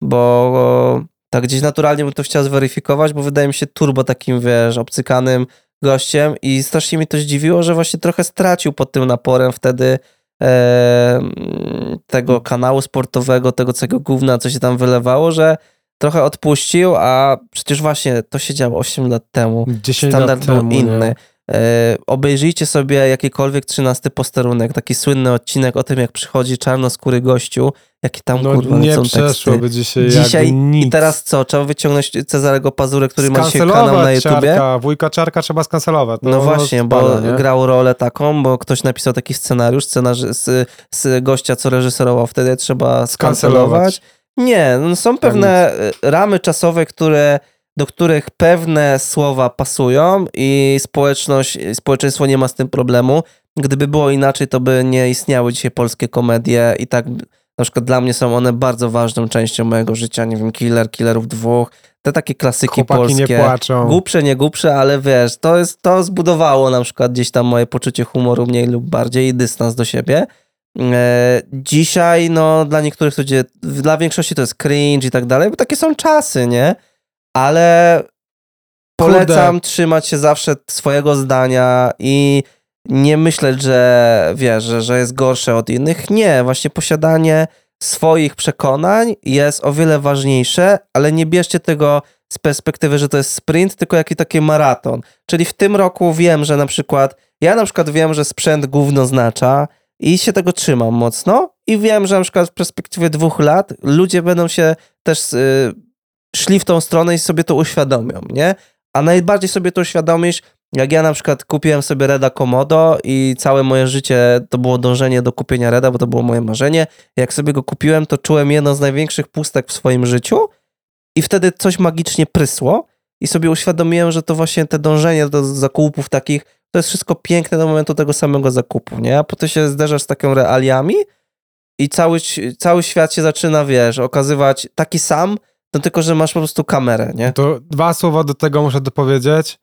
bo o, tak gdzieś naturalnie bym to chciał zweryfikować, bo wydaje mi się turbo takim, wiesz, obcykanym gościem i strasznie mi to zdziwiło, że właśnie trochę stracił pod tym naporem wtedy e, mm, tego kanału sportowego, tego całego gówna, co się tam wylewało, że trochę odpuścił, a przecież właśnie to się działo 8 lat temu. 10 Standard lat był temu, inny. Nie? E, obejrzyjcie sobie jakikolwiek 13 posterunek, taki słynny odcinek o tym, jak przychodzi czarnoskóry gościu, jakie tam No kurwa nie teksty. przeszłoby dzisiaj, Dzisiaj i teraz co? Trzeba wyciągnąć Cezarego Pazurę, który ma Skancelować kanał na YouTubie. Czarka, wujka Czarka trzeba skancelować. No, właśnie, spada, bo grał rolę taką, bo ktoś napisał taki scenariusz, scenarzy z, z gościa, co reżyserował wtedy, trzeba skancelować. Nie, no są pewne ramy czasowe, które, do których pewne słowa pasują i społeczność, społeczeństwo nie ma z tym problemu. Gdyby było inaczej, to by nie istniały dzisiaj polskie komedie i tak na przykład dla mnie są one bardzo ważną częścią mojego życia. Nie wiem, Killer, Killerów dwóch, te takie klasyki Chłopaki polskie. nie płaczą. Głupsze, nie głupsze, ale wiesz, to, jest, to zbudowało na przykład gdzieś tam moje poczucie humoru mniej lub bardziej i dystans do siebie. E, dzisiaj, no, dla niektórych ludzi, dla większości to jest cringe i tak dalej, bo takie są czasy, nie? Ale polecam Kurde. trzymać się zawsze swojego zdania i nie myśleć, że wiesz, że, że jest gorsze od innych. Nie, właśnie posiadanie swoich przekonań jest o wiele ważniejsze, ale nie bierzcie tego z perspektywy, że to jest sprint, tylko jaki taki maraton. Czyli w tym roku wiem, że na przykład, ja na przykład wiem, że sprzęt gówno oznacza i się tego trzymam mocno i wiem, że na przykład w perspektywie dwóch lat ludzie będą się też y, szli w tą stronę i sobie to uświadomią, nie? A najbardziej sobie to uświadomisz, jak ja na przykład kupiłem sobie Reda Komodo i całe moje życie to było dążenie do kupienia Reda, bo to było moje marzenie. Jak sobie go kupiłem, to czułem jedno z największych pustek w swoim życiu i wtedy coś magicznie prysło i sobie uświadomiłem, że to właśnie te dążenie do zakupów takich, to jest wszystko piękne do momentu tego samego zakupu, nie? A potem się zderzasz z taką realiami i cały, cały świat się zaczyna, wiesz, okazywać taki sam, no tylko, że masz po prostu kamerę, nie? To dwa słowa do tego muszę dopowiedzieć.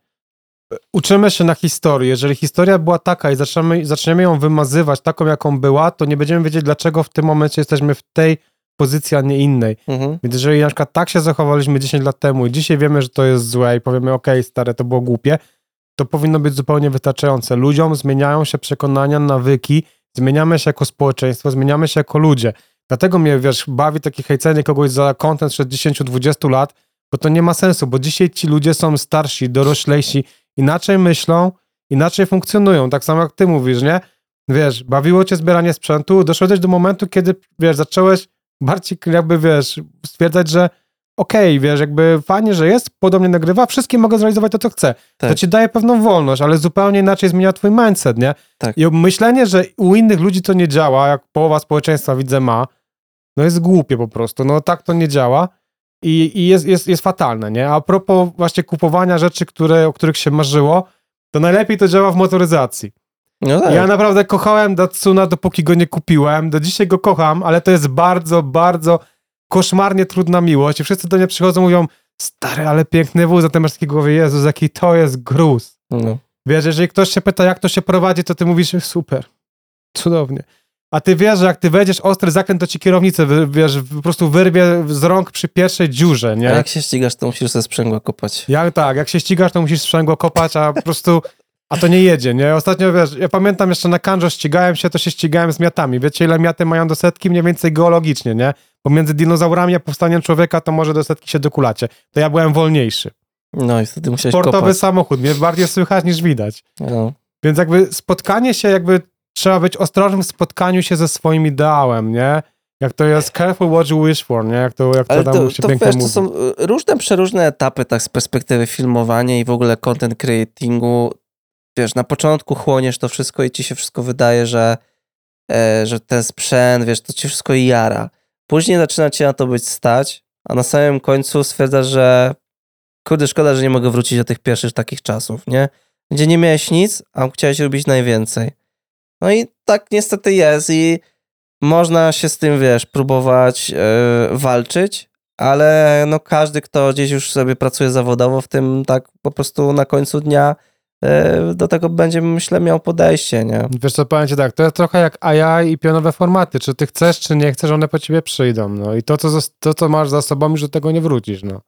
Uczymy się na historii. Jeżeli historia była taka i zaczniemy, zaczniemy ją wymazywać taką, jaką była, to nie będziemy wiedzieć, dlaczego w tym momencie jesteśmy w tej pozycji, a nie innej. Mhm. Więc jeżeli na przykład tak się zachowaliśmy 10 lat temu i dzisiaj wiemy, że to jest złe i powiemy, okej, stare, to było głupie, to powinno być zupełnie wystarczające. Ludziom zmieniają się przekonania, nawyki, zmieniamy się jako społeczeństwo, zmieniamy się jako ludzie. Dlatego mnie, wiesz, bawi takie hejcenie kogoś za content sprzed 10-20 lat, bo to nie ma sensu, bo dzisiaj ci ludzie są starsi, doroślejsi, inaczej myślą, inaczej funkcjonują. Tak samo jak ty mówisz, nie? Wiesz, bawiło cię zbieranie sprzętu, doszedłeś do momentu, kiedy, wiesz, zacząłeś bardziej jakby, wiesz, stwierdzać, że okej, wiesz, jakby fajnie, że jest, podobnie nagrywa, wszystkim mogę zrealizować to, co chcę. To Tak. ci daje pewną wolność, ale zupełnie inaczej zmienia twój mindset, nie? Tak. I myślenie, że u innych ludzi to nie działa, jak połowa społeczeństwa widzę ma, no jest głupie po prostu, no tak to nie działa i, i jest, jest, jest fatalne, nie? A propos właśnie kupowania rzeczy, które, o których się marzyło, to najlepiej to działa w motoryzacji. No tak. Ja naprawdę kochałem Datsuna, dopóki go nie kupiłem. Do dzisiaj go kocham, ale to jest bardzo, bardzo koszmarnie trudna miłość. I wszyscy do mnie przychodzą mówią, stary, ale piękny wóz, a ty masz takiego głowy, Jezus, jaki to jest gruz. No. Wiesz, jeżeli ktoś się pyta, jak to się prowadzi, to ty mówisz, super, cudownie. A ty wiesz, że jak ty wejdziesz ostry zakręt, to ci kierownicę, wiesz, po prostu wyrwie z rąk przy pierwszej dziurze, A nie? jak się ścigasz, to musisz ze sprzęgła kopać. Jak tak, jak się ścigasz, to musisz sprzęgło kopać, a po prostu, a to nie jedzie, nie? Ostatnio, wiesz, ja pamiętam jeszcze na Kanjo ścigałem się, to się ścigałem z miatami. Wiecie, ile miaty mają do setki? Mniej więcej geologicznie, nie? Pomiędzy dinozaurami a powstaniem człowieka, to może do setki się dokulacie. To ja byłem wolniejszy. No i wtedy musiałeś Sportowy kopać. samochód, mnie bardziej słychać niż widać. No. Więc jakby spotkanie się jakby trzeba być ostrożnym w spotkaniu się ze swoim ideałem, nie? Jak to jest careful what you wish for, nie? Jak to, jak to Ale to, się to pięknie wiesz, to mówi. są y, różne, przeróżne etapy tak z perspektywy filmowania i w ogóle content creatingu. Wiesz, na początku chłoniesz to wszystko i ci się wszystko wydaje, że, e, że ten sprzęt, wiesz, to ci wszystko jara. Później zaczyna cię na to być stać, a na samym końcu stwierdzasz, że kurde, szkoda, że nie mogę wrócić do tych pierwszych takich czasów, nie? Gdzie nie miałeś nic, a chciałeś robić najwięcej. No i tak niestety jest i można się z tym, wiesz, próbować e, walczyć, ale no każdy, kto gdzieś już sobie pracuje zawodowo w tym, tak po prostu na końcu dnia e, do tego będzie, myślę, miał podejście, nie? Wiesz co, powiem ci tak, to jest trochę jak AI i pionowe formaty. Czy ty chcesz, czy nie chcesz, one po ciebie przyjdą. No i to, co, to, co masz za sobą, już do tego nie wrócisz, no.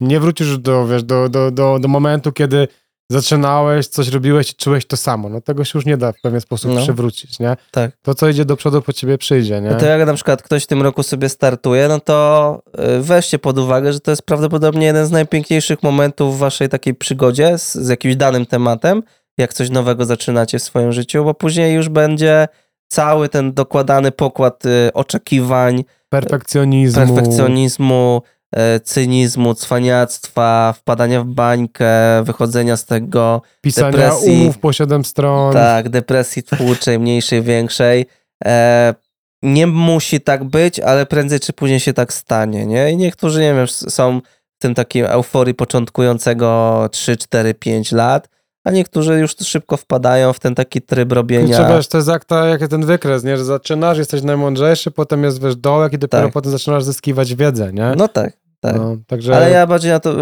Nie wrócisz do, wiesz, do, do, do, do momentu, kiedy zaczynałeś, coś robiłeś i czułeś to samo. No tego się już nie da w pewien sposób No. przywrócić, nie? Tak. To, co idzie do przodu, po ciebie przyjdzie, nie? No to jak na przykład ktoś w tym roku sobie startuje, no to y, weźcie pod uwagę, że to jest prawdopodobnie jeden z najpiękniejszych momentów w waszej takiej przygodzie z, z jakimś danym tematem, jak coś nowego zaczynacie w swoim życiu, bo później już będzie cały ten dokładany pokład y, oczekiwań, Perfekcjonizmu. perfekcjonizmu, e, cynizmu, cwaniactwa, wpadania w bańkę, wychodzenia z tego, Pisania depresji. umów po 7 stron. tak, depresji twórczej, mniejszej, większej. E, nie musi tak być, ale prędzej czy później się tak stanie, nie? I niektórzy, nie wiem, są w tym takim euforii początkującego 3, 4, 5 lat, a niektórzy już szybko wpadają w ten taki tryb robienia. Wiesz, to jest jak, ta, jak ten wykres, nie? Że zaczynasz, jesteś najmądrzejszy, potem jest, wiesz, dołek i dopiero Tak. potem zaczynasz zyskiwać wiedzę, nie? No tak, tak. No, także... Ale ja bardziej na to,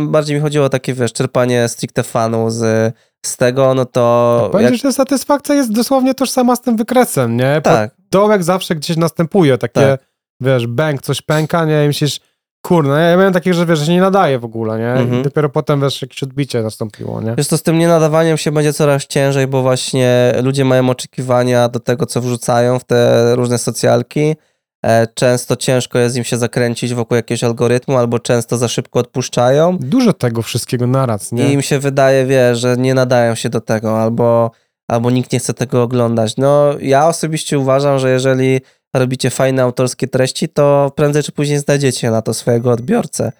bardziej mi chodziło o takie, wiesz, czerpanie stricte fanu z, z tego, no to... Powiem, ci, że satysfakcja jest dosłownie tożsama z tym wykresem, nie? Tak, Dołek zawsze gdzieś następuje, takie, Tak. wiesz, bęk, coś pęka, nie? I myślisz, kurno, ja miałem takich, że wiesz, że się nie nadaje w ogóle, nie? Mhm. I dopiero potem, wiesz, jakieś odbicie nastąpiło, nie? Wiesz, to z tym nienadawaniem się będzie coraz ciężej, bo właśnie ludzie mają oczekiwania do tego, co wrzucają w te różne socjalki. E, Często ciężko jest im się zakręcić wokół jakiegoś algorytmu, albo często za szybko odpuszczają Dużo tego wszystkiego naraz, i nie? im się wydaje, wie, że nie nadają się do tego, albo, albo nikt nie chce tego oglądać. No, ja osobiście uważam, że jeżeli robicie fajne autorskie treści, to prędzej czy później znajdziecie na to swojego odbiorcę.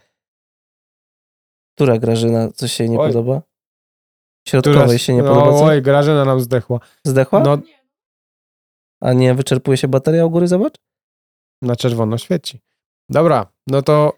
Która Grażyna, coś się nie Oj. podoba? Środkowej się nie no, podoba, co? Oj, Grażyna nam zdechła. Zdechła? No, A nie wyczerpuje się bateria u góry, zobacz? Na czerwono świeci. Dobra, no to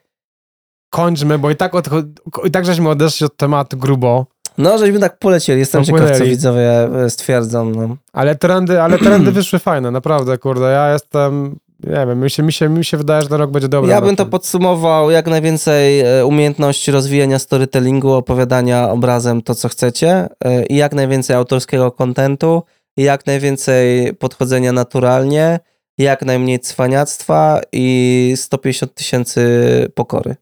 kończmy, bo i tak, odcho- i tak żeśmy odeszli od tematu grubo, No, żeśmy tak polecieli. Jestem ciekaw, co Popłynęli. widzowie e, stwierdzą. No. ale trendy, ale trendy wyszły fajne, naprawdę, kurde, ja jestem, nie wiem, mi się, mi się, mi się wydaje, że ten rok będzie dobry. ja bym to podsumował jak najwięcej e, umiejętności rozwijania storytellingu, opowiadania obrazem to, co chcecie e, i jak najwięcej autorskiego kontentu i jak najwięcej podchodzenia naturalnie, jak najmniej cwaniactwa i 150 tysięcy pokory.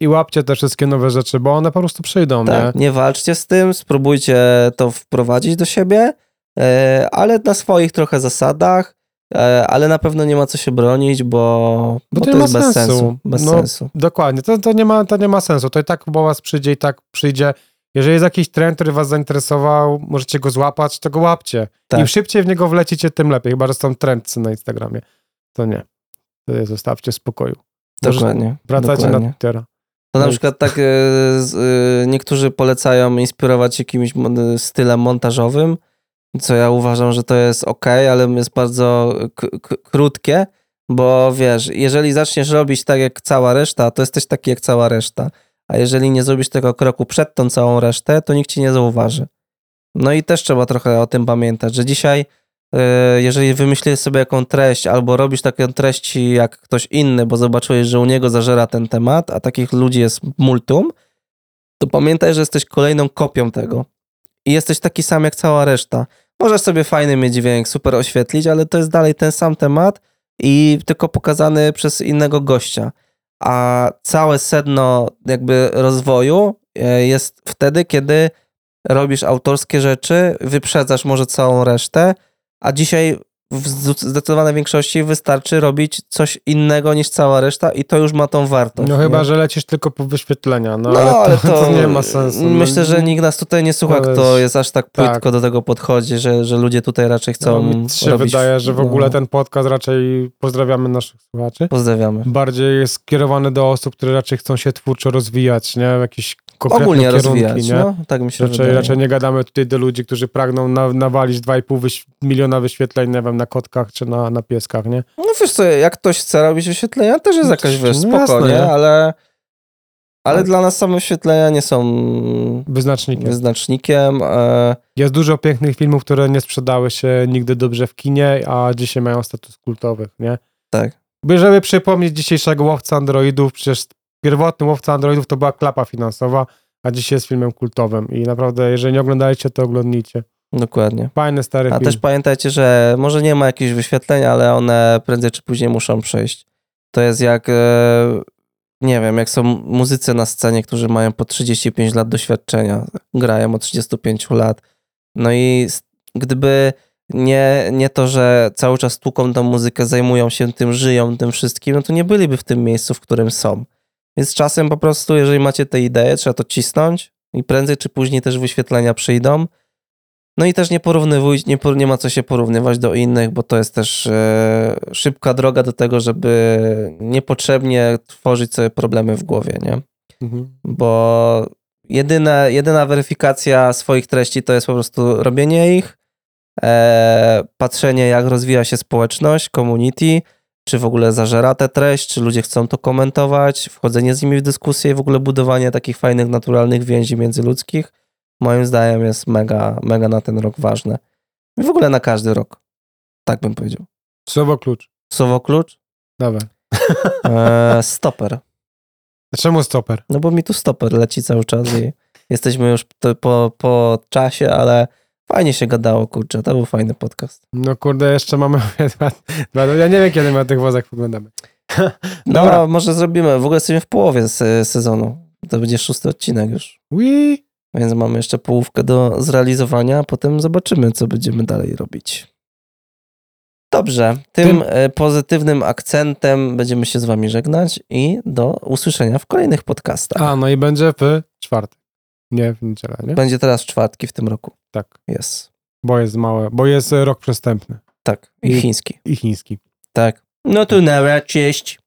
I łapcie te wszystkie nowe rzeczy, bo one po prostu przyjdą, Tak, nie? nie walczcie z tym, spróbujcie to wprowadzić do siebie, e, ale na swoich trochę zasadach, e, ale na pewno nie ma co się bronić, bo, bo, to to, jest bez sensu. sensu. Bez No, sensu. Dokładnie, to, to, nie ma, to nie ma sensu, to i tak po was przyjdzie i tak przyjdzie. Jeżeli jest jakiś trend, który was zainteresował, możecie go złapać, to go łapcie. Tak. Im szybciej w niego wlecicie, tym lepiej, chyba, że są trendcy na Instagramie. To nie. Zostawcie w spokoju. Dokładnie. Wracajcie dokładnie. na Twittera. To na No przykład tak e, e, niektórzy polecają inspirować się jakimś mon- stylem montażowym, co ja uważam, że to jest ok, ale jest bardzo krótkie, bo wiesz, jeżeli zaczniesz robić tak jak cała reszta, to jesteś taki jak cała reszta, a jeżeli nie zrobisz tego kroku przed tą całą resztę, to nikt ci nie zauważy. No i też trzeba trochę o tym pamiętać, że dzisiaj e, jeżeli wymyślisz sobie jaką treść, albo robisz taką treść jak ktoś inny, bo zobaczyłeś, że u niego zażera ten temat, a takich ludzi jest multum, to pamiętaj, że jesteś kolejną kopią tego. I jesteś taki sam jak cała reszta. Możesz sobie fajny mieć dźwięk, super oświetlić, ale to jest dalej ten sam temat i tylko pokazany przez innego gościa. A całe sedno jakby rozwoju e, jest wtedy, kiedy robisz autorskie rzeczy, wyprzedzasz może całą resztę, a dzisiaj w zdecydowanej większości wystarczy robić coś innego niż cała reszta i to już ma tą wartość. No nie? chyba, że lecisz tylko po wyświetlenia, no, No, ale, to, to nie ma sensu. No, Myślę, że nikt nas tutaj nie słucha, to kto jest- aż tak tak. płytko do tego podchodzi, że, że ludzie tutaj raczej chcą no, mi się robić... wydaje, że w ogóle no, ten podcast raczej pozdrawiamy naszych słuchaczy. Pozdrawiamy. Bardziej jest skierowany do osób, które raczej chcą się twórczo rozwijać, nie? Jakieś Ogólnie rozwijać, nie? no, tak mi się Raczej, wydaje. raczej nie gadamy tutaj do ludzi, którzy pragną na, nawalić 2,5 wyś- miliona wyświetleń, nie wiem, na kotkach czy na, na pieskach, nie? No wiesz co, jak ktoś chce robić wyświetlenia, też jest No jakaś, wiesz, no spoko, jasne, nie? nie? Ale, ale Tak. dla nas same wyświetlenia nie są Wyznacznikiem. wyznacznikiem. E, Jest dużo pięknych filmów, które nie sprzedały się nigdy dobrze w kinie, a dzisiaj mają status kultowych, nie? tak. By żeby przypomnieć dzisiejszego łowca androidów, przecież pierwotny łowca androidów to była klapa finansowa, a dzisiaj jest filmem kultowym i naprawdę, jeżeli nie oglądaliście, to oglądnijcie. Dokładnie. Fajny, stary A film. też pamiętajcie, że może nie ma jakichś wyświetleń, ale one prędzej czy później muszą przejść. To jest jak, e, nie wiem, jak są muzycy na scenie, którzy mają po 35 lat doświadczenia, grają od 35 lat. No i gdyby nie, nie to, że cały czas tłuką tą muzykę, zajmują się tym, żyją tym wszystkim, no to nie byliby w tym miejscu, w którym są. Więc czasem po prostu, jeżeli macie te idee, trzeba to cisnąć i prędzej czy później też wyświetlenia przyjdą. No i też nie porównywuj, nie, nie ma co się porównywać do innych, bo to jest też e, szybka droga do tego, żeby niepotrzebnie tworzyć sobie problemy w głowie, nie? Mhm. Bo jedyna, jedyna weryfikacja swoich treści to jest po prostu robienie ich, e, patrzenie jak rozwija się społeczność, community, czy w ogóle zażera tę treść, czy ludzie chcą to komentować, wchodzenie z nimi w dyskusję i w ogóle budowanie takich fajnych, naturalnych więzi międzyludzkich, moim zdaniem jest mega, mega na ten rok ważne. I w ogóle na każdy rok. Tak bym powiedział. Słowo klucz. Słowo klucz? Dawaj. E, stoper. Czemu stoper? No bo mi tu stoper leci cały czas i jesteśmy już po, po czasie, ale fajnie się gadało, kurczę, to był fajny podcast. No kurde, jeszcze mamy dwa, dwa, ja nie wiem, kiedy my o tych wozach poglądamy. No, Dobra. może zrobimy, w ogóle jesteśmy w połowie se, sezonu. To będzie szósty odcinek już. Wii. Więc mamy jeszcze połówkę do zrealizowania, a potem zobaczymy, co będziemy dalej robić. Dobrze, tym, Tym- e, pozytywnym akcentem będziemy się z wami żegnać i do usłyszenia w kolejnych podcastach. A, no i będzie w czwartek. Nie, w niedzielę, nie? Będzie teraz czwartki w tym roku. Tak, Jest. bo jest małe, bo jest rok przestępny Tak. I I- chiński. i chiński. Tak. No to nara, cześć.